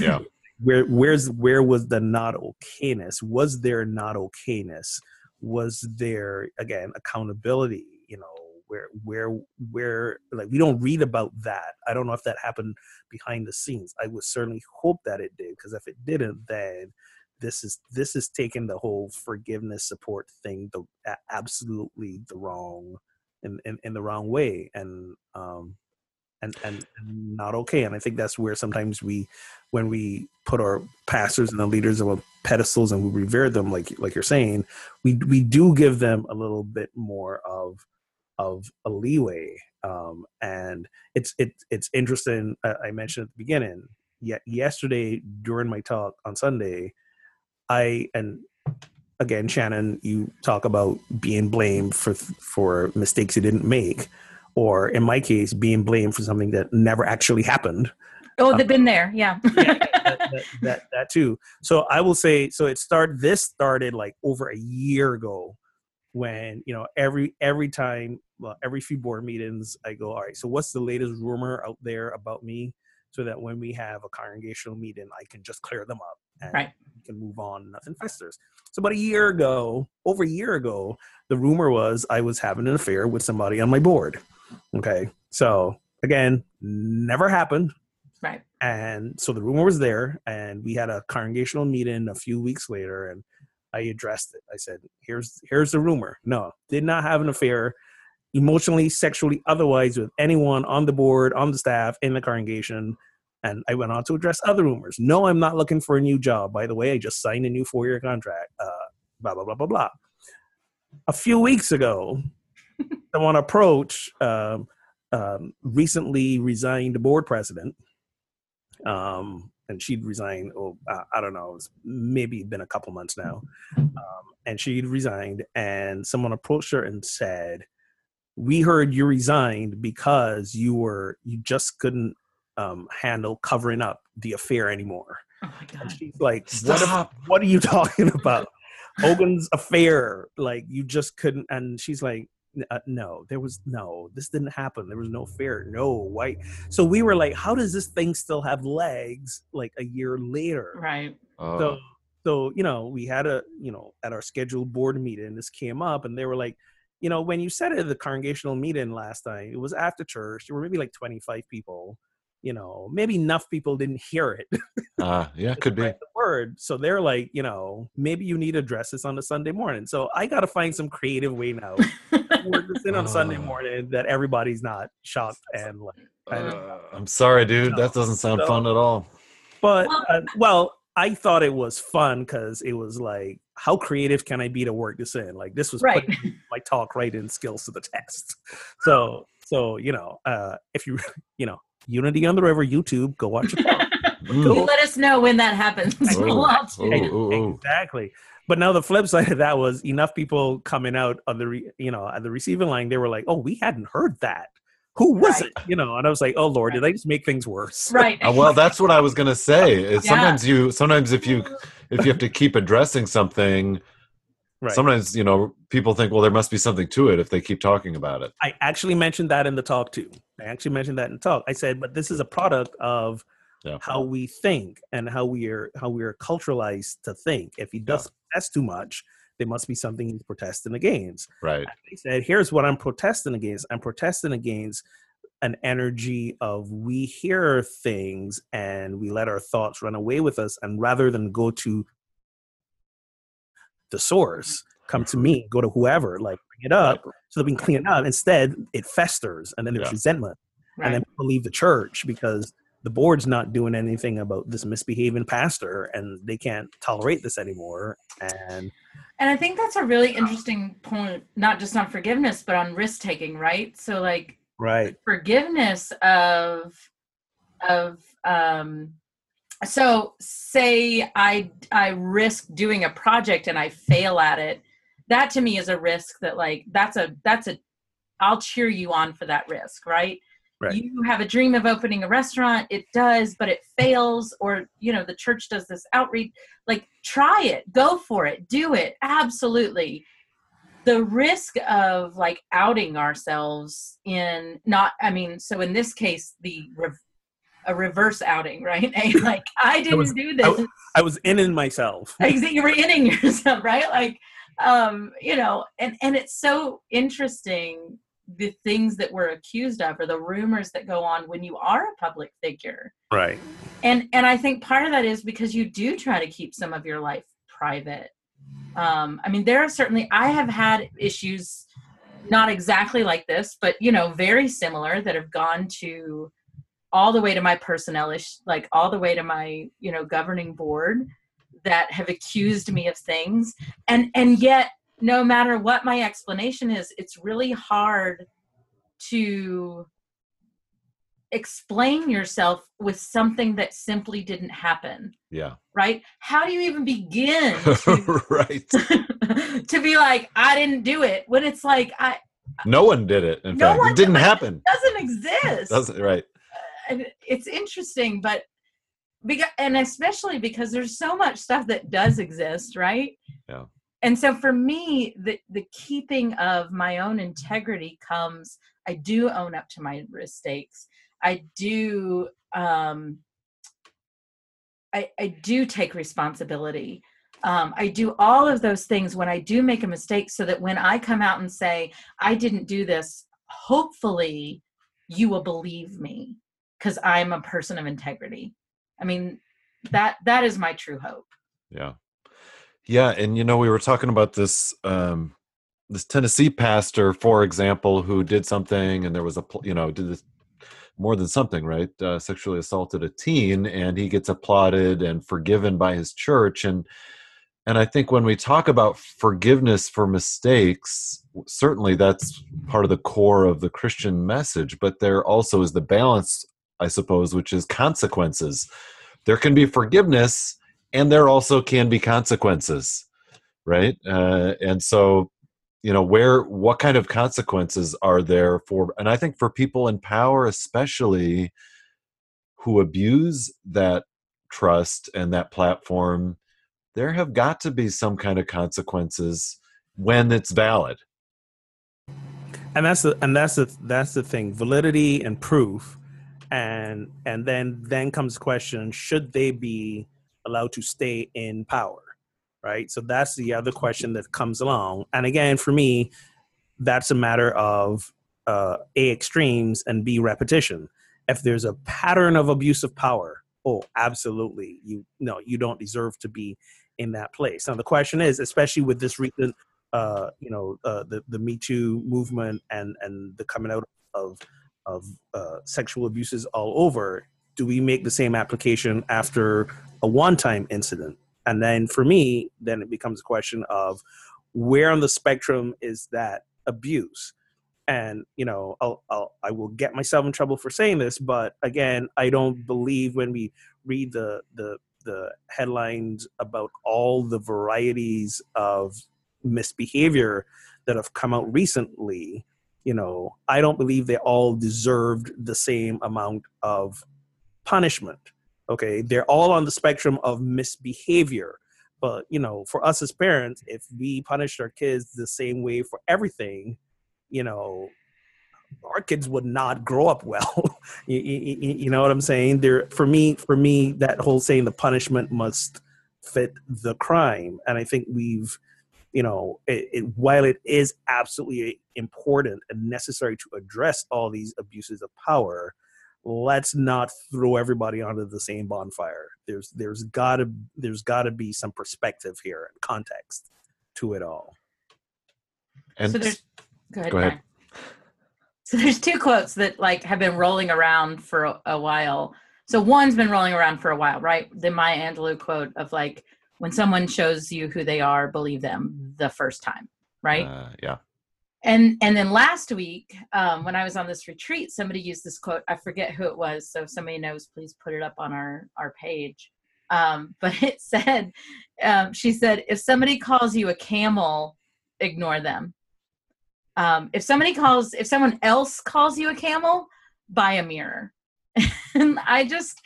Speaker 3: Yeah. *laughs*
Speaker 2: where where's where was the not okayness? Was there not okayness? Was there again accountability? You know, where where where like we don't read about that i don't know if that happened behind the scenes i would certainly hope that it did because if it didn't then this is this is taking the whole forgiveness support thing the absolutely the wrong in, in, in the wrong way and um and, and and not okay. And I think that's where sometimes we, when we put our pastors and the leaders on pedestals and we revere them, like like you're saying, we we do give them a little bit more of of a leeway. Um, and it's it, it's interesting. Uh, I mentioned at the beginning. Yet yesterday during my talk on Sunday, I and again, Shannon, you talk about being blamed for for mistakes you didn't make, or in my case, being blamed for something that never actually happened.
Speaker 1: Oh, they've um, been there, yeah. yeah
Speaker 2: that, that, that, that, too. So I will say, so it started. This started like over a year ago, when you know every every time, well, every few board meetings, I go, all right. So what's the latest rumor out there about me? So that when we have a congregational meeting, I can just clear them up and
Speaker 1: right.
Speaker 2: can move on. Nothing festers. So about a year ago, over a year ago, the rumor was I was having an affair with somebody on my board. Okay. So again, never happened.
Speaker 1: Right.
Speaker 2: And so the rumor was there, and we had a congregational meeting a few weeks later, and I addressed it. I said, "Here's here's the rumor. No, did not have an affair, emotionally, sexually, otherwise, with anyone on the board, on the staff, in the congregation." And I went on to address other rumors. No, I'm not looking for a new job. By the way, I just signed a new four year contract. Uh, blah blah blah blah blah. A few weeks ago, *laughs* someone approached um, um, recently resigned board president, um, and she'd resigned. Oh, uh, I don't know, it's maybe been a couple months now, um, and she'd resigned. And someone approached her and said, "We heard you resigned because you were you just couldn't um, handle covering up the affair anymore."
Speaker 1: Oh my and
Speaker 2: she's like, Stop. What, what are you *laughs* talking about? Ogun's affair. Like you just couldn't. And she's like, uh, no, there was no, this didn't happen. There was no fair, no white. So we were like, how does this thing still have legs like a year later?
Speaker 1: Right.
Speaker 3: Uh.
Speaker 2: So, so, you know, we had a, you know, at our scheduled board meeting, this came up and they were like, you know, when you said it at the congregational meeting last time, it was after church. There were maybe like 25 people you know, maybe enough people didn't hear it. *laughs*
Speaker 3: uh, yeah, could be. The
Speaker 2: word. So they're like, you know, maybe you need to address this on a Sunday morning. So I got to find some creative way now. Work this in on Sunday morning that everybody's not shocked and like.
Speaker 3: Uh, I'm sorry, dude. You know, that doesn't sound so, fun at all.
Speaker 2: But uh, well, I thought it was fun because it was like, how creative can I be to work this in? Like this was
Speaker 1: right.
Speaker 2: my talk right in skills to the test. So so you know, uh, if you *laughs* you know Unity on the River YouTube. Go watch it. *laughs*
Speaker 1: You let us know when that happens. *laughs*
Speaker 2: exactly. But now the flip *laughs* side of that was enough people coming out on the re, you know at the receiving line. They were like, "Oh, we hadn't heard that. Who was right. it?" You know, and I was like, "Oh Lord, right. did I just make things worse?"
Speaker 1: Right.
Speaker 3: uh, well, that's what I was gonna say. Is yeah. sometimes you sometimes if you if you have to keep addressing something Right. Sometimes, you know, people think, well, there must be something to it if they keep talking about it.
Speaker 2: I actually mentioned that in the talk too. I actually mentioned that in the talk. I said, but this is a product of yeah. how we think and how we are how we are culturalized to think. If he does yeah. too much, there must be something he's protesting against.
Speaker 3: Right.
Speaker 2: He said, here's what I'm protesting against. I'm protesting against an energy of we hear things and we let our thoughts run away with us and rather than go to the source come to me go to whoever like bring it up so that we can clean it up instead it festers and then there's yeah. resentment right. and then people leave the church because the board's not doing anything about this misbehaving pastor and they can't tolerate this anymore and
Speaker 1: and i think that's a really interesting point not just on forgiveness but on risk taking right so like
Speaker 2: right
Speaker 1: forgiveness of of um so say i i risk doing a project and i fail at it that to me is a risk that like that's a that's a i'll cheer you on for that risk right
Speaker 2: Right.
Speaker 1: you have a dream of opening a restaurant it does but it fails or you know the church does this outreach like try it go for it do it absolutely the risk of like outing ourselves in not i mean so in this case the a reverse outing, right? *laughs* like I didn't I
Speaker 2: was,
Speaker 1: do this. I,
Speaker 2: I was inning myself.
Speaker 1: you were inning *laughs* yourself, right? Like, um, you know, and and it's so interesting the things that we're accused of or the rumors that go on when you are a public figure.
Speaker 2: Right.
Speaker 1: And and I think part of that is because you do try to keep some of your life private. Um, I mean, there are certainly I have had issues not exactly like this, but you know, very similar that have gone to all the way to my personnel ish, like all the way to my, you know, governing board that have accused me of things. And and yet no matter what my explanation is, it's really hard to explain yourself with something that simply didn't happen
Speaker 3: Yeah.
Speaker 1: right how do you even begin *laughs* to,
Speaker 3: right. *laughs*
Speaker 1: to be like i didn't do it when it's like i
Speaker 3: No one did it. In
Speaker 1: No
Speaker 3: fact,
Speaker 1: one
Speaker 3: it didn't
Speaker 1: did it.
Speaker 3: happen.
Speaker 1: doesn't exist
Speaker 3: Doesn't right.
Speaker 1: Uh, it's interesting but because, and especially because there's so much stuff that does exist right
Speaker 3: Yeah.
Speaker 1: and so for me the the keeping of my own integrity comes i do own up to my mistakes i do um i i do take responsibility um, I do all of those things when I do make a mistake so that when I come out and say, I didn't do this, hopefully you will believe me because I'm a person of integrity. I mean, that that is my true hope.
Speaker 3: Yeah. Yeah, and you know, we were talking about this um this Tennessee pastor, for example, who did something and there was a you know, did this more than something, right? Uh, sexually assaulted a teen and he gets applauded and forgiven by his church and and I think when we talk about forgiveness for mistakes, certainly that's part of the core of the Christian message, but there also is the balance, I suppose, which is consequences. There can be forgiveness and there also can be consequences right? Uh, and so you know where what kind of consequences are there for and i think for people in power especially who abuse that trust and that platform there have got to be some kind of consequences when it's valid.
Speaker 2: And that's the and that's the that's the thing. Validity and proof and and then then comes the question should they be allowed to stay in power right? So that's the other question that comes along. And again for me that's a matter of uh, a extremes and b repetition. If there's a pattern of abuse of power oh absolutely you no you don't deserve to be in that place. Now the question is especially with this recent uh, you know uh, the the Me Too movement and and the coming out of of uh, sexual abuses all over. Do we make the same application after a one-time incident? And then for me, then it becomes a question of where on the spectrum is that abuse? And you know, I'll, I'll I will get myself in trouble for saying this, but again, I don't believe when we read the the the headlines about all the varieties of misbehavior that have come out recently you know i don't believe they all deserved the same amount of punishment okay? They're all on the spectrum of misbehavior but you know for us as parents if we punished our kids the same way for everything you know our kids would not grow up well *laughs* you, you, you know what i'm saying? There for me for me that whole saying the punishment must fit the crime and i think we've you know, it, it, while it is absolutely important and necessary to address all these abuses of power, let's not throw everybody onto the same bonfire. There's there's gotta there's gotta be some perspective here and context to it all.
Speaker 3: and
Speaker 1: so there's go ahead.
Speaker 3: Go ahead.
Speaker 1: So there's two quotes that like have been rolling around for a, a while. So one's been rolling around for a while, right? The Maya Angelou quote of like, when someone shows you who they are, believe them the first time, right?
Speaker 3: uh, yeah.
Speaker 1: And and then last week um, when i was on this retreat somebody used this quote i forget who it was so if somebody knows please put it up on our our page. Um, *laughs* but it said um, she said if somebody calls you a camel ignore them. Um, if somebody calls if someone else calls you a camel buy a mirror. *laughs* And i just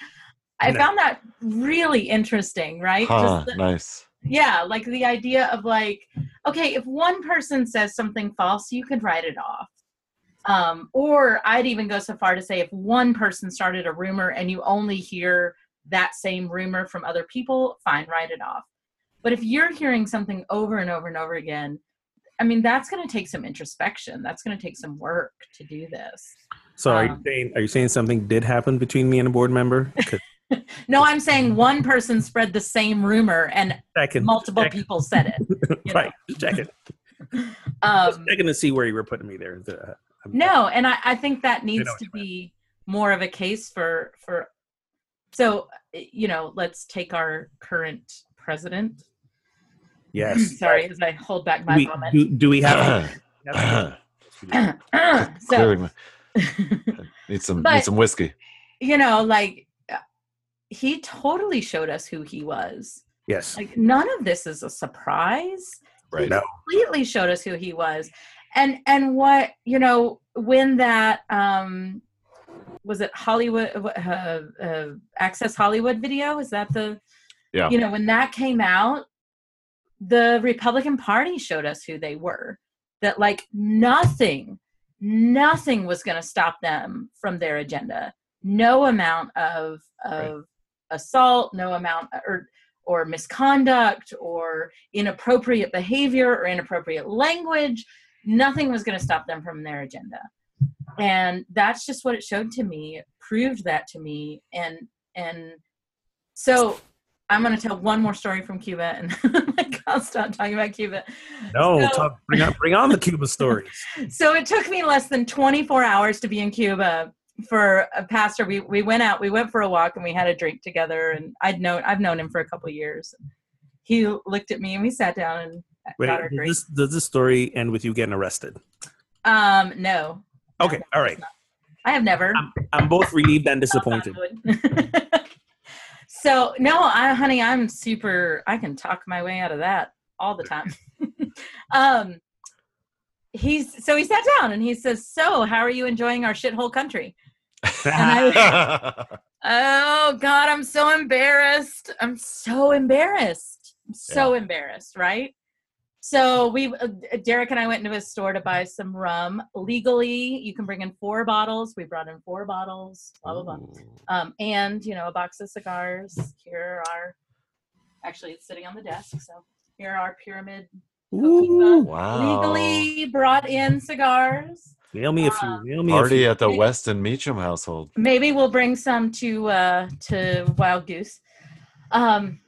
Speaker 1: i
Speaker 2: No.
Speaker 1: found that really interesting right?
Speaker 3: Huh,
Speaker 1: Just the-
Speaker 3: nice.
Speaker 1: Yeah like the idea of like okay if one person says something false you could write it off. Um, or i'd even go so far to say if one person started a rumor and you only hear that same rumor from other people fine write it off. But if you're hearing something over and over and over again i mean that's going to take some introspection. That's going to take some work to do this.
Speaker 2: So are you
Speaker 1: Um,
Speaker 2: saying are you saying something did happen between me and a board member? 'Cause
Speaker 1: no i'm saying one person spread the same rumor and
Speaker 2: Second,
Speaker 1: multiple
Speaker 2: check-
Speaker 1: people said it *laughs* you know?
Speaker 2: right, check it. *laughs*
Speaker 1: um,
Speaker 2: checking to see where you were putting me there. The- I'm-
Speaker 1: no, and I, I think that needs to
Speaker 2: you meant.
Speaker 1: be more of a case for for. So you know, let's take our current president.
Speaker 2: Yes. *clears throat*
Speaker 1: Sorry, as I hold back my
Speaker 2: we,
Speaker 1: vomit.
Speaker 2: do, do we have? *clears throat* *clears throat*
Speaker 1: so *laughs*
Speaker 3: need some
Speaker 1: But-
Speaker 3: need some whiskey.
Speaker 1: you know, like uh, he totally showed us who he was.
Speaker 2: yes.
Speaker 1: Like none of this is a surprise.
Speaker 3: Right.
Speaker 2: No.
Speaker 1: completely showed us who he was and and what you know when that um was it hollywood uh, uh, access hollywood video is that the
Speaker 3: Yeah.
Speaker 1: you know when that came out the republican party showed us who they were that like nothing nothing was going to stop them from their agenda no amount of of assault no amount or or misconduct or inappropriate behavior or inappropriate language nothing was going to stop them from their agenda and that's just what it showed to me it proved that to me and and so i'm going to tell one more story from cuba and *laughs* oh like i'll stop talking about cuba
Speaker 2: No.
Speaker 1: So-
Speaker 2: talk, bring on bring on the Cuba stories. *laughs*
Speaker 1: so it took me less than 24 hours to be in Cuba for a pastor. We we went out, we went for a walk, and we had a drink together. And I'd known I've known him for a couple years. He looked at me, and we sat down and
Speaker 2: Wait,
Speaker 1: got our
Speaker 2: does
Speaker 1: drink.
Speaker 2: this, does this story end with you getting arrested?
Speaker 1: Um, no,
Speaker 2: Okay. All right.
Speaker 1: I have never.
Speaker 2: I'm, I'm both relieved and disappointed. *laughs*
Speaker 1: so no, I honey, I'm super. I can talk my way out of that all the time. *laughs* um, he's so he sat down and he says, "So, how are you enjoying our shithole country?" I *laughs* *laughs* Oh God, I'm so embarrassed. I'm so embarrassed. I'm so embarrassed, right? So we, uh, Derek and I went into a store to buy some rum. Legally, you can bring in four bottles. We brought in four bottles. Blah blah blah. Um, and you know, a box of cigars. Here are, actually, it's sitting on the desk. So here are pyramid.
Speaker 2: Ooh,
Speaker 3: wow.
Speaker 1: Legally brought in cigars.
Speaker 2: Nail me a few.
Speaker 1: Uh,
Speaker 2: Nail me a
Speaker 3: Party
Speaker 2: few.
Speaker 3: at the Weston Meacham household.
Speaker 1: maybe we'll bring some to uh to wild goose. Um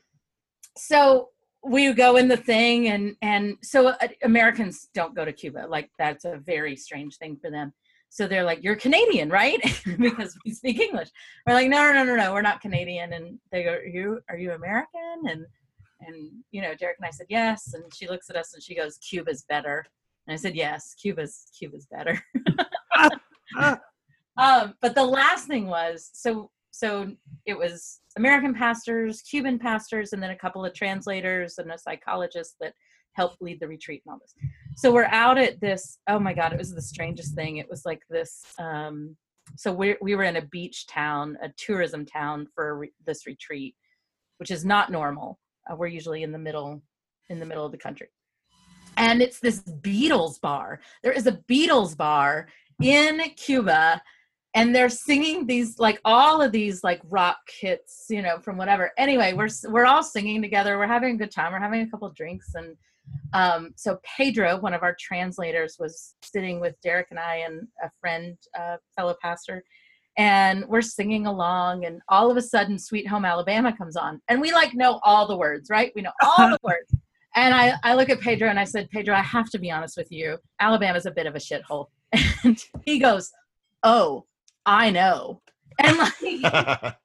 Speaker 1: so we go in the thing and and so uh, americans don't go to cuba. Like that's a very strange thing for them. So they're like you're canadian right? *laughs* Because we speak english. We're like no no no no we're not canadian. And they go are you are you american? And and you know derek and i said yes. And she looks at us and she goes cuba's better and i said yes cuba's cuba's better *laughs* *laughs* um, but the last thing was so so it was American pastors, Cuban pastors, and then a couple of translators and a psychologist that helped lead the retreat and all this. So we're out at this. Oh my God, it was the strangest thing. It was like this. Um, so we we were in a beach town, a tourism town for re- this retreat, which is not normal. Uh, we're usually in the middle in the middle of the country, and it's this Beatles bar. There is a Beatles bar in Cuba and they're singing these like all of these like rock hits you know from whatever. Anyway we're we're all singing together. We're having a good time. We're having a couple drinks. And um, so pedro one of our translators was sitting with derek and i and a friend uh, fellow pastor. And we're singing along and all of a sudden sweet home alabama comes on. And we like know all the words right? We know all *laughs* the words and I, I look at pedro and i said pedro i have to be honest with you alabama's a bit of a shithole *laughs* and he goes oh I know. And like *laughs*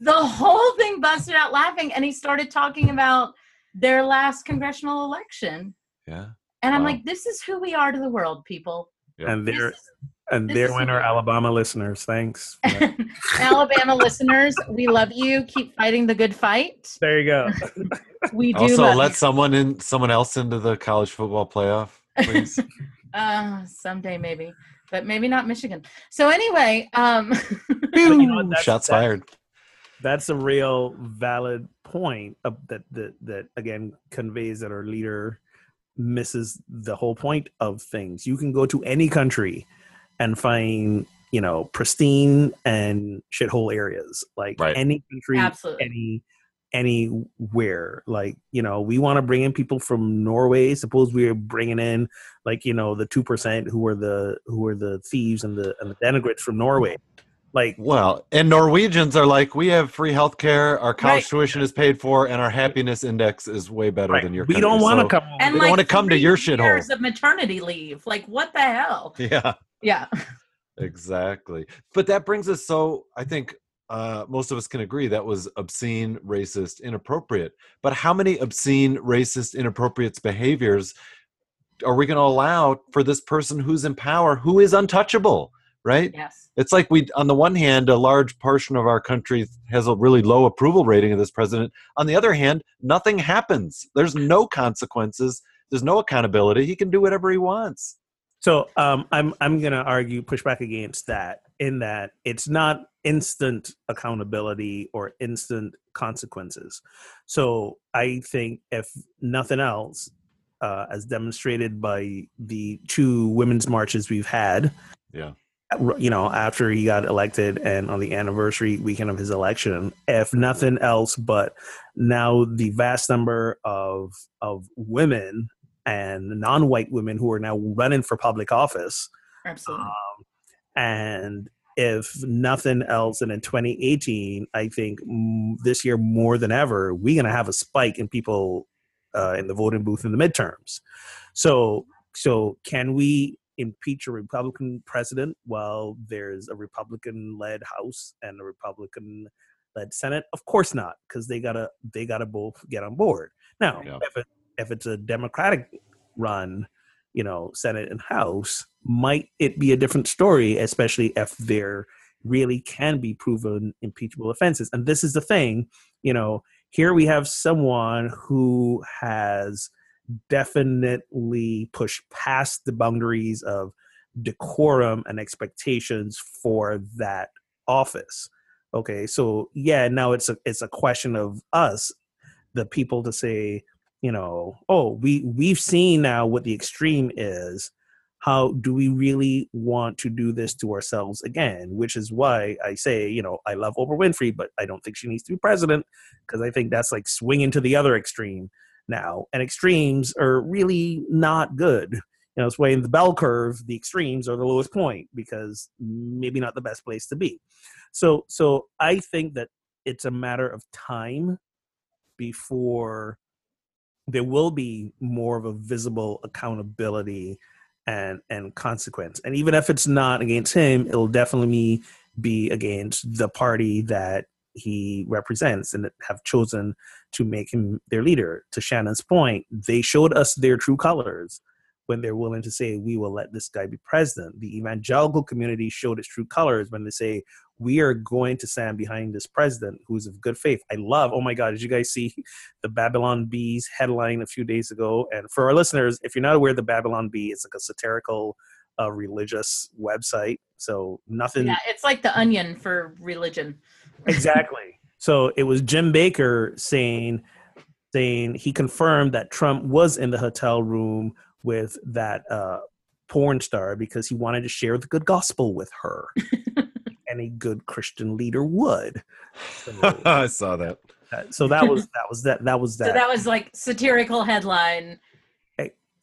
Speaker 1: the whole thing busted out laughing and he started talking about their last congressional election.
Speaker 3: yeah.
Speaker 1: And I'm like, this is who we are to the world, people.
Speaker 2: And
Speaker 1: This
Speaker 2: there,
Speaker 1: is-
Speaker 2: and
Speaker 1: this
Speaker 2: there
Speaker 1: is-
Speaker 2: went our Alabama listeners. Thanks. *laughs*
Speaker 1: Alabama listeners, we love you. Keep fighting the good fight.
Speaker 2: There you go.
Speaker 1: We *laughs* do
Speaker 3: Also,
Speaker 1: love
Speaker 3: let
Speaker 1: you.
Speaker 3: someone in, someone else into the college football playoff, please. *laughs*
Speaker 1: Uh, someday maybe, but maybe not Michigan. So anyway, um,
Speaker 2: you know what,
Speaker 3: Shots
Speaker 2: that's-
Speaker 3: fired.
Speaker 2: That's a real valid point of, that that that again conveys that our leader misses the whole point of things. You can go to any country and find you know pristine and shithole areas like
Speaker 3: Right.
Speaker 2: any country,
Speaker 1: Absolutely.
Speaker 2: any anywhere. Like you know, we want to bring in people from Norway. Suppose we're bringing in like you know the two percent who are the who are the thieves and the and the denigrates from Norway. Like,
Speaker 3: Well, and Norwegians are like, we have free health care, our college
Speaker 1: Right.
Speaker 3: tuition is paid for, and our happiness index is way better
Speaker 2: right,
Speaker 3: than your
Speaker 2: we
Speaker 3: country.
Speaker 2: don't want to
Speaker 3: So-
Speaker 2: come. Over
Speaker 1: and
Speaker 3: They
Speaker 1: like
Speaker 3: don't wanna come to your shithole.
Speaker 1: years of maternity leave. Like what the hell? *laughs*
Speaker 3: Yeah,
Speaker 1: Yeah.
Speaker 3: exactly. But that brings us so I think uh, most of us can agree that was obscene, racist, inappropriate. But how many obscene, racist, inappropriate behaviors are we going to allow for this person who's in power, who is untouchable, right?
Speaker 1: Yes.
Speaker 3: it's like we on the one hand a large portion of our country has a really low approval rating of this president on the other hand nothing happens there's no consequences there's no accountability he can do whatever he wants
Speaker 2: So um, I'm I'm gonna argue push back against that in that it's not instant accountability or instant consequences. So I think if nothing else, uh, as demonstrated by the two women's marches we've had,
Speaker 3: Yeah.
Speaker 2: You know, after he got elected and on the anniversary weekend of his election, if nothing else, but now the vast number of of women and non-white women who are now running for public office
Speaker 1: Absolutely.
Speaker 2: um, and if nothing else and in 2018 i think this year more than ever we're going to have a spike in people uh, in the voting booth in the midterms so so can we impeach a republican president while there's a republican led house and a republican led senate? Of course not because they gotta they gotta both get on board. Now
Speaker 3: Yeah.
Speaker 2: if it if it's a democratic run you know senate and house might it be a different story especially if there really can be proven impeachable offenses? And this is the thing you know here we have someone who has definitely pushed past the boundaries of decorum and expectations for that office. Okay so yeah now it's a it's a question of us the people to say you know oh we we've seen now what the extreme is. How do we really want to do this to ourselves again? Which is why i say you know i love oprah winfrey but i don't think she needs to be president because i think that's like swinging to the other extreme now and extremes are really not good. You know it's way in the bell curve the extremes are the lowest point because maybe not the best place to be. So so i think that it's a matter of time before there will be more of a visible accountability and and consequence. And even if it's not against him it'll definitely be against the party that he represents and have chosen to make him their leader. To shannon's point they showed us their true colors when they're willing to say we will let this guy be president. The evangelical community showed its true colors when they say we are going to stand behind this president who's of good faith. I love oh my god did you guys see *laughs* the babylon bees headline a few days ago? And for our listeners if you're not aware the babylon bee it's like a satirical uh, religious website. So nothing
Speaker 1: Yeah, it's like the onion for religion.
Speaker 2: Exactly. So it was Jim Bakker saying saying he confirmed that Trump was in the hotel room with that uh, porn star because he wanted to share the good gospel with her. *laughs* Any good Christian leader would. So, *laughs*
Speaker 3: i saw that
Speaker 2: that- so that was that was that that was that.
Speaker 1: So that was like satirical headline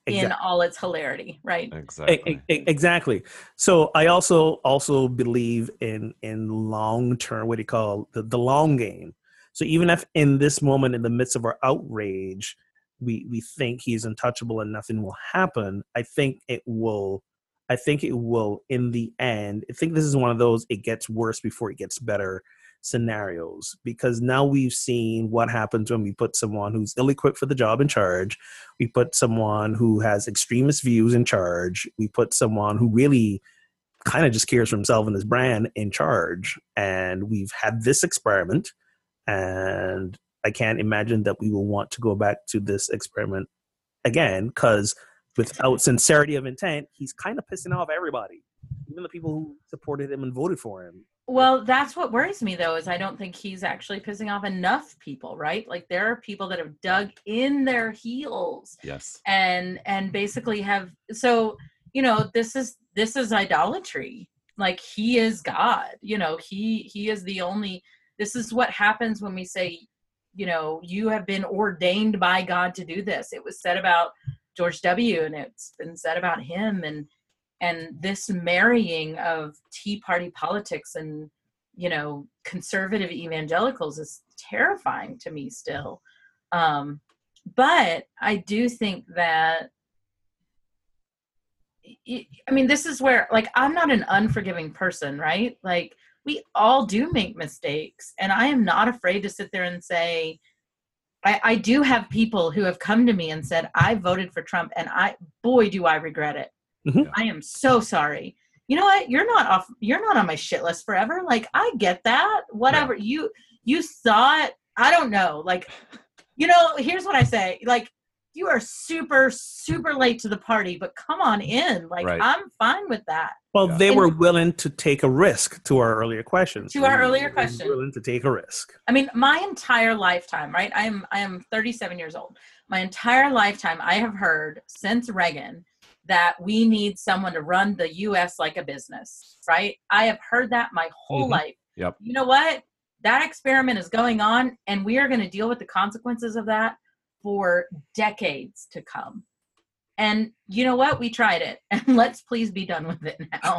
Speaker 1: in all its hilarity, right?
Speaker 3: Exactly
Speaker 2: exactly. So I also also believe in in long term. What do you call the the long game? So even if in this moment, in the midst of our outrage, we we think he's untouchable and nothing will happen, I think it will. I think it will in the end. I think this is one of those it gets worse before it gets better scenarios because now we've seen what happens when we put someone who's ill equipped for the job in charge we put someone who has extremist views in charge we put someone who really kind of just cares for himself and his brand in charge and we've had this experiment and i can't imagine that we will want to go back to this experiment again because without sincerity of intent he's kind of pissing off everybody even the people who supported him and voted for him
Speaker 1: Well, that's what worries me though, is I don't think he's actually pissing off enough people, right? Like there are people that have dug in their heels
Speaker 3: yes.
Speaker 1: and and basically have so you know this is this is idolatry. Like he is god you know he he is the only this is what happens when we say you know you have been ordained by god to do this. It was said about george w. and it's been said about him and and this marrying of tea party politics and you know conservative evangelicals is terrifying to me still um but i do think that I mean, this is where, like, I'm not an unforgiving person, right? Like, we all do make mistakes. And I am not afraid to sit there and say, I, I do have people who have come to me and said, I voted for Trump and I, boy, do I regret it.
Speaker 2: Mhm.
Speaker 1: I am so sorry. You know what? You're not off, you're not on my shit list forever. Like, I get that. Whatever. You, you thought, I don't know. Like, you know, here's what I say. Like, you are super, super late to the party, but come on in. Like,
Speaker 3: Right.
Speaker 1: I'm fine with that.
Speaker 2: Well,
Speaker 3: Yeah.
Speaker 2: they
Speaker 1: And-
Speaker 2: were willing to take a risk to our earlier questions.
Speaker 1: To our earlier question.
Speaker 2: Willing to take a risk.
Speaker 1: I mean, my entire lifetime, right? I am I am 37 years old. My entire lifetime, I have heard since Reagan that we need someone to run the U.S. like a business, right? I have heard that my whole
Speaker 2: Mhm.
Speaker 1: life.
Speaker 3: Yep.
Speaker 1: You know what? That experiment is going on, and we are going to deal with the consequences of that for decades to come. And you know what? We tried it, *laughs* and let's please be done with it now.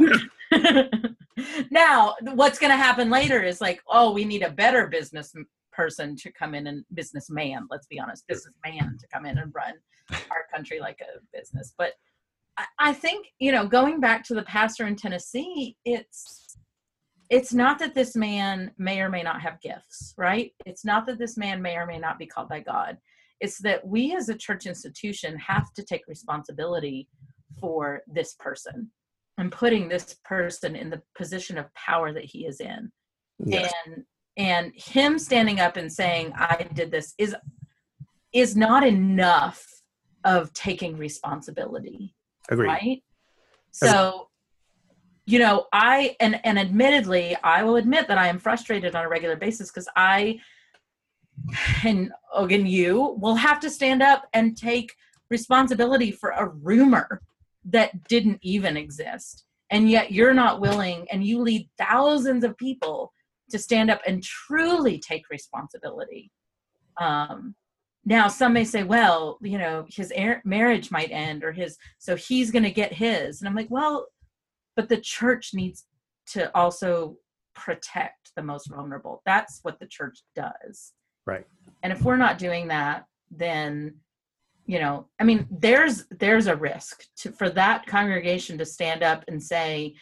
Speaker 1: *laughs* now, what's going to happen later is like, oh, we need a better business person to come in and businessman. Let's be honest, businessman to come in and run our country like a business. But I, think you know, going back to the pastor in Tennessee, it's it's not that this man may or may not have gifts, right? It's not that this man may or may not be called by God. It's that we as a church institution have to take responsibility for this person and putting this person in the position of power that he is in.
Speaker 2: Yes.
Speaker 1: And and him standing up and saying I did this is is not enough of taking responsibility
Speaker 2: Agreed.
Speaker 1: right? So you know i and and admittedly i will admit that i am frustrated on a regular basis because i and again you will have to stand up and take responsibility for a rumor that didn't even exist. And yet you're not willing and you lead thousands of people to stand up and truly take responsibility um now some may say well you know his marriage might end or his so he's going to get his. And i'm like well but the church needs to also protect the most vulnerable. That's what the church does.
Speaker 2: Right.
Speaker 1: and if we're not doing that then you know i mean there's there's a risk to for that congregation to stand up and say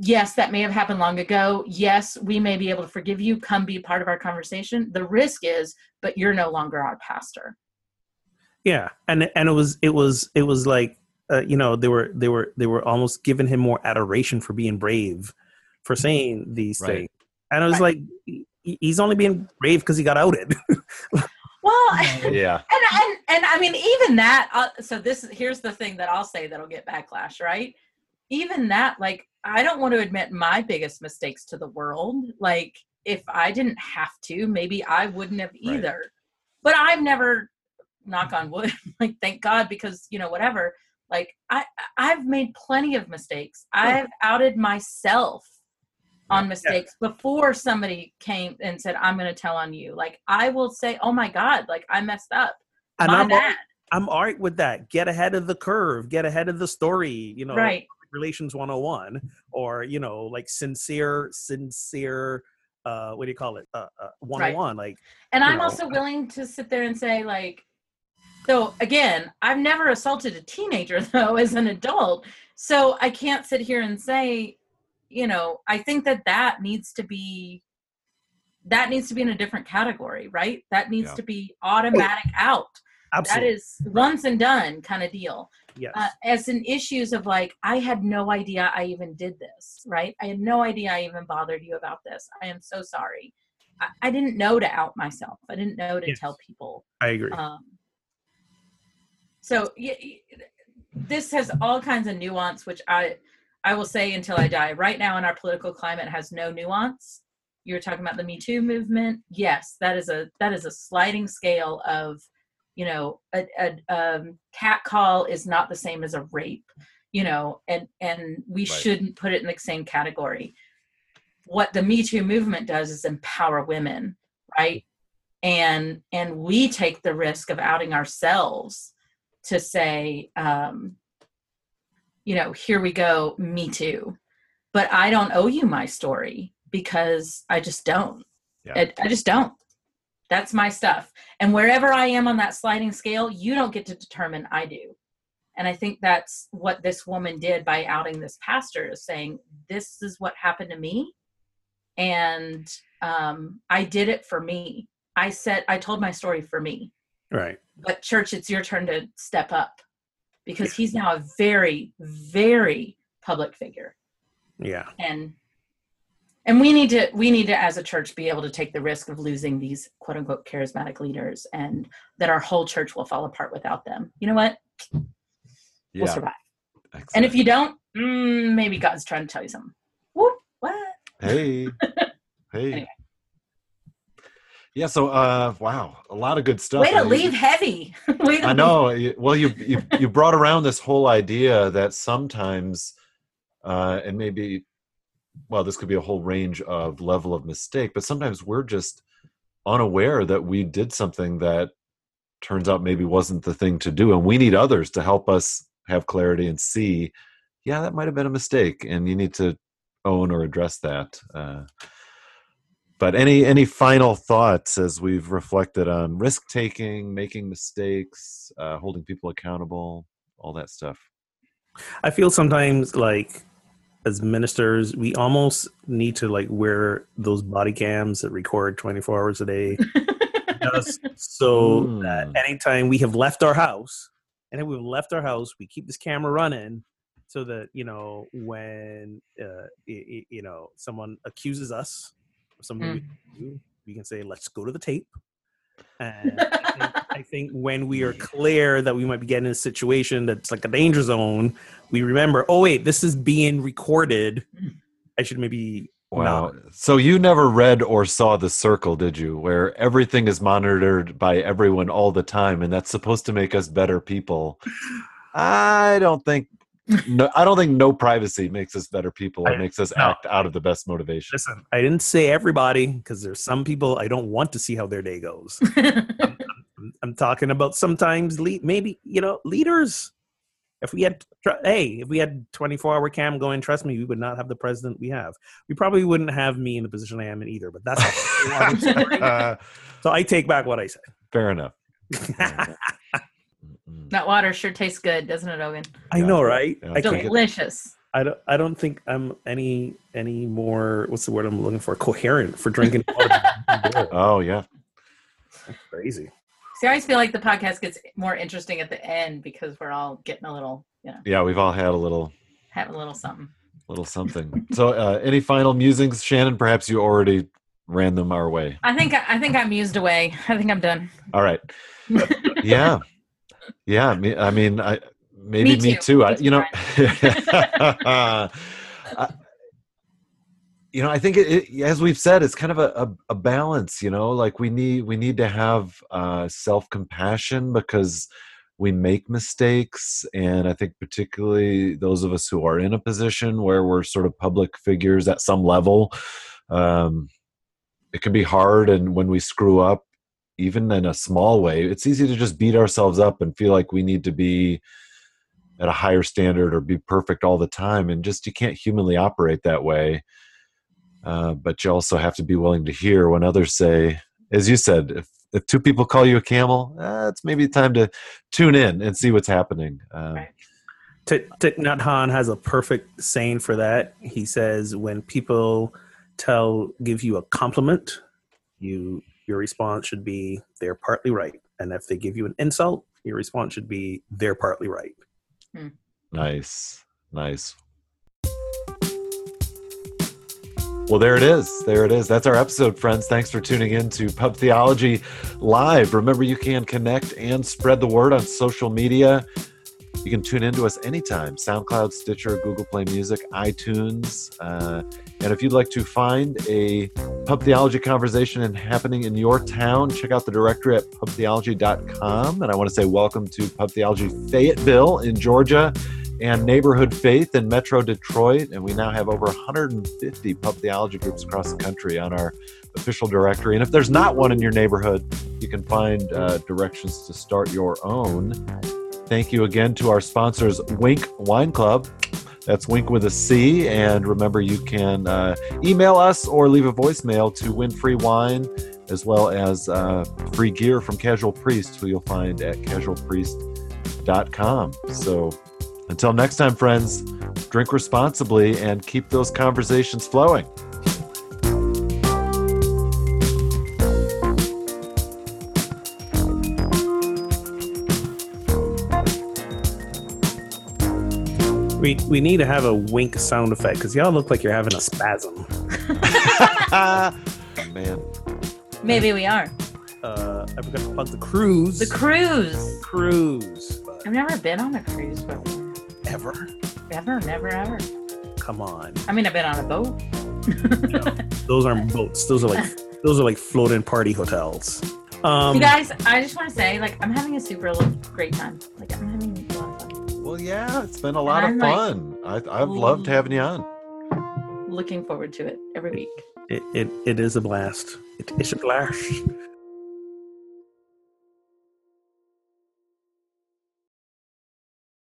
Speaker 1: yes that may have happened long ago yes we may be able to forgive you come be part of our conversation the risk is but you're no longer our pastor
Speaker 2: Yeah, and and it was it was it was like uh, you know they were they were they were almost giving him more adoration for being brave, for saying these
Speaker 3: Right.
Speaker 2: things, and it was like he's only being brave because he got outed. *laughs*
Speaker 1: well
Speaker 3: Yeah. *laughs*
Speaker 1: and and and I mean, even that. Uh, so this here's the thing that I'll say that'll get backlash, right? Even that, like, I don't want to admit my biggest mistakes to the world. Like, if I didn't have to, maybe I wouldn't have
Speaker 3: Right.
Speaker 1: either. But I've never, knock on wood, *laughs* like, thank God, because you know, whatever. Like, I I've made plenty of mistakes. I've outed myself on mistakes before somebody came and said, "I'm going to tell on you." Like, I will say, "Oh my God!" Like, I messed up.
Speaker 2: and
Speaker 1: my
Speaker 2: I'm
Speaker 1: bad.
Speaker 2: I'm all right with that. Get ahead of the curve. Get ahead of the story. You know,
Speaker 1: right
Speaker 2: relations 101 or you know like sincere sincere uh what do you call it? Uh, uh 101 like
Speaker 1: and i'm
Speaker 2: know,
Speaker 1: also willing to sit there and say like so again i've never assaulted a teenager *laughs* though as an adult so i can't sit here and say you know i think that that needs to be that needs to be in a different category right? That needs
Speaker 3: Yeah.
Speaker 1: to be automatic out. That
Speaker 2: absolutely.
Speaker 1: is once and done kind of deal
Speaker 2: yes.
Speaker 1: uh, as in issues of like i had no idea i even did this right? I had no idea i even bothered you about this. I am so sorry. I, I didn't know to out myself. I didn't know to
Speaker 2: Yes.
Speaker 1: tell people.
Speaker 2: I agree.
Speaker 1: Um, so y- y- this has all kinds of nuance which i i will say until i die. Right now in our political climate has no nuance. You were talking about the me too movement? Yes that is a that is a sliding scale of you know a, a um, cat call is not the same as a rape you know and and we
Speaker 3: Right.
Speaker 1: shouldn't put it in the same category what the me too movement does is empower women right and and we take the risk of outing ourselves to say um you know, here we go, me too. But I don't owe you my story because I just don't.
Speaker 3: Yeah.
Speaker 1: I, I just don't. That's my stuff. And wherever I am on that sliding scale, you don't get to determine, I do. And I think that's what this woman did by outing this pastor is saying, This is what happened to me. And um, I did it for me. I said, I told my story for me.
Speaker 2: Right.
Speaker 1: But, church, it's your turn to step up because he's now a very, very public figure.
Speaker 2: Yeah.
Speaker 1: And and we need to we need to as a church be able to take the risk of losing these quote unquote charismatic leaders and that our whole church will fall apart without them you know what we'll
Speaker 3: Yeah.
Speaker 1: survive and if you don't mm, maybe god's trying to tell you something Whoop, what
Speaker 3: Hey. *laughs* Hey.
Speaker 1: Anyway.
Speaker 3: Yeah, so uh wow, a lot of good stuff.
Speaker 1: way to
Speaker 3: you-
Speaker 1: leave heavy *laughs* to
Speaker 3: I know. Well, you you you brought around this whole idea that sometimes, uh, and maybe, well, this could be a whole range of level of mistake, but sometimes we're just unaware that we did something that turns out maybe wasn't the thing to do, and we need others to help us have clarity and see, yeah, that might have been a mistake, and you need to own or address that. Uh, but any any final thoughts as we've reflected on risk taking making mistakes uh, holding people accountable all that stuff
Speaker 2: I feel sometimes like as ministers, we almost need to like wear those body cams that record 24 hours a day *laughs* just so
Speaker 3: Mm.
Speaker 2: that anytime we have left our house and if we've left our house, we keep this camera running so that, you know, when, uh, y- y- you know, someone accuses us of something we do, we can say, let's go to the tape. And I, think, I think when we are clear that we might be getting in a situation that's like a danger zone, we remember, oh, wait, this is being recorded. I should maybe
Speaker 3: wow. So you never read or saw the circle did you? Where everything is monitored by everyone all the time and that's supposed to make us better people. I don't think no, I don't think no privacy makes us better people
Speaker 2: It
Speaker 3: makes us
Speaker 2: no.
Speaker 3: act out of the best motivation.
Speaker 2: Listen, I didn't say everybody because there's some people I don't want to see how their day goes. *laughs* I'm, I'm talking about sometimes lead, maybe you know leaders. If we had, hey, if we had 24 hour cam going, trust me, we would not have the president we have. We probably wouldn't have me in the position I am in either. But that's a whole other story.
Speaker 3: Uh,
Speaker 2: so I take back what I said.
Speaker 3: fair enough. *laughs* Fair enough. Mm-mm.
Speaker 1: that water sure tastes good doesn't it Ogun
Speaker 2: I know, right?
Speaker 3: Yeah.
Speaker 2: I can't.
Speaker 1: delicious
Speaker 2: I don't. I don't think I'm any any more. What's the word I'm looking for? Coherent for drinking *laughs* water.
Speaker 3: Oh yeah.
Speaker 2: Crazy.
Speaker 1: see i always feel like the podcast gets more interesting at the end because we're all getting a little you know
Speaker 3: Yeah, we've all had a little
Speaker 1: having a little something
Speaker 3: little something. So, uh, any final musings, Shannon? Perhaps you already ran them our way.
Speaker 1: i think i think i'm used away i think i'm done
Speaker 3: All right. *laughs* Yeah, yeah. Me, I mean, I maybe
Speaker 1: Me
Speaker 3: me
Speaker 1: too.
Speaker 3: too. I, you know, *laughs* I, you know, I think it, it, as we've said, it's kind of a, a, a balance. You know, like we need we need to have uh, self compassion because we make mistakes, and I think particularly those of us who are in a position where we're sort of public figures at some level. Um, it can be hard and when we screw up even in a small way it's easy to just beat ourselves up and feel like we need to be at a higher standard or be perfect all the time and just you can't humanly operate that way uh, but you also have to be willing to hear when others say as you said if, if two people call you a camel uh, it's maybe time to tune in and see what's happening um,
Speaker 1: Right.
Speaker 2: Thich Nhat Hanh has a perfect saying for that. He says, "When people tell give you a compliment, you your response should be they're partly right, and if they give you an insult, your response should be they're partly right." Hmm.
Speaker 3: Nice, nice. Well, there it is. There it is. That's our episode, friends. Thanks for tuning in to Pub Theology Live. Remember, you can connect and spread the word on social media. You can tune in to us anytime SoundCloud, Stitcher, Google Play Music, iTunes. Uh, and if you'd like to find a pub theology conversation happening in your town, check out the directory at pubtheology.com. And I want to say welcome to Pub Theology Fayetteville in Georgia and Neighborhood Faith in Metro Detroit. And we now have over 150 pub theology groups across the country on our official directory. And if there's not one in your neighborhood, you can find uh, directions to start your own Thank you again to our sponsors, Winc Wine Club. That's Winc with a C. And remember, you can uh, email us or leave a voicemail to win free wine as well as uh, free gear from Casual Priest, who you'll find at casualpriest.com. So until next time, friends, drink responsibly and keep those conversations flowing.
Speaker 2: We we need to have a wink sound effect because y'all look like you're having a spasm. *laughs* *laughs*
Speaker 3: Man,
Speaker 1: Maybe we are.
Speaker 2: Uh, I forgot to plug the cruise.
Speaker 1: The cruise.
Speaker 2: cruise.
Speaker 1: I've never been on a cruise before.
Speaker 2: Ever?
Speaker 1: Ever, never, ever.
Speaker 2: Come on.
Speaker 1: I mean, I've been on a boat. *laughs*
Speaker 2: Those aren't boats. Those are like those are like floating party hotels. Um,
Speaker 1: you guys, I just want to say, like, I'm having a super great time. Like, I'm having
Speaker 3: well, yeah, it's been a lot of
Speaker 1: I'm like-
Speaker 3: fun. I, I've loved mm. having you on.
Speaker 1: Looking forward to it every week.
Speaker 2: it, it, it is a blast. It is a blast.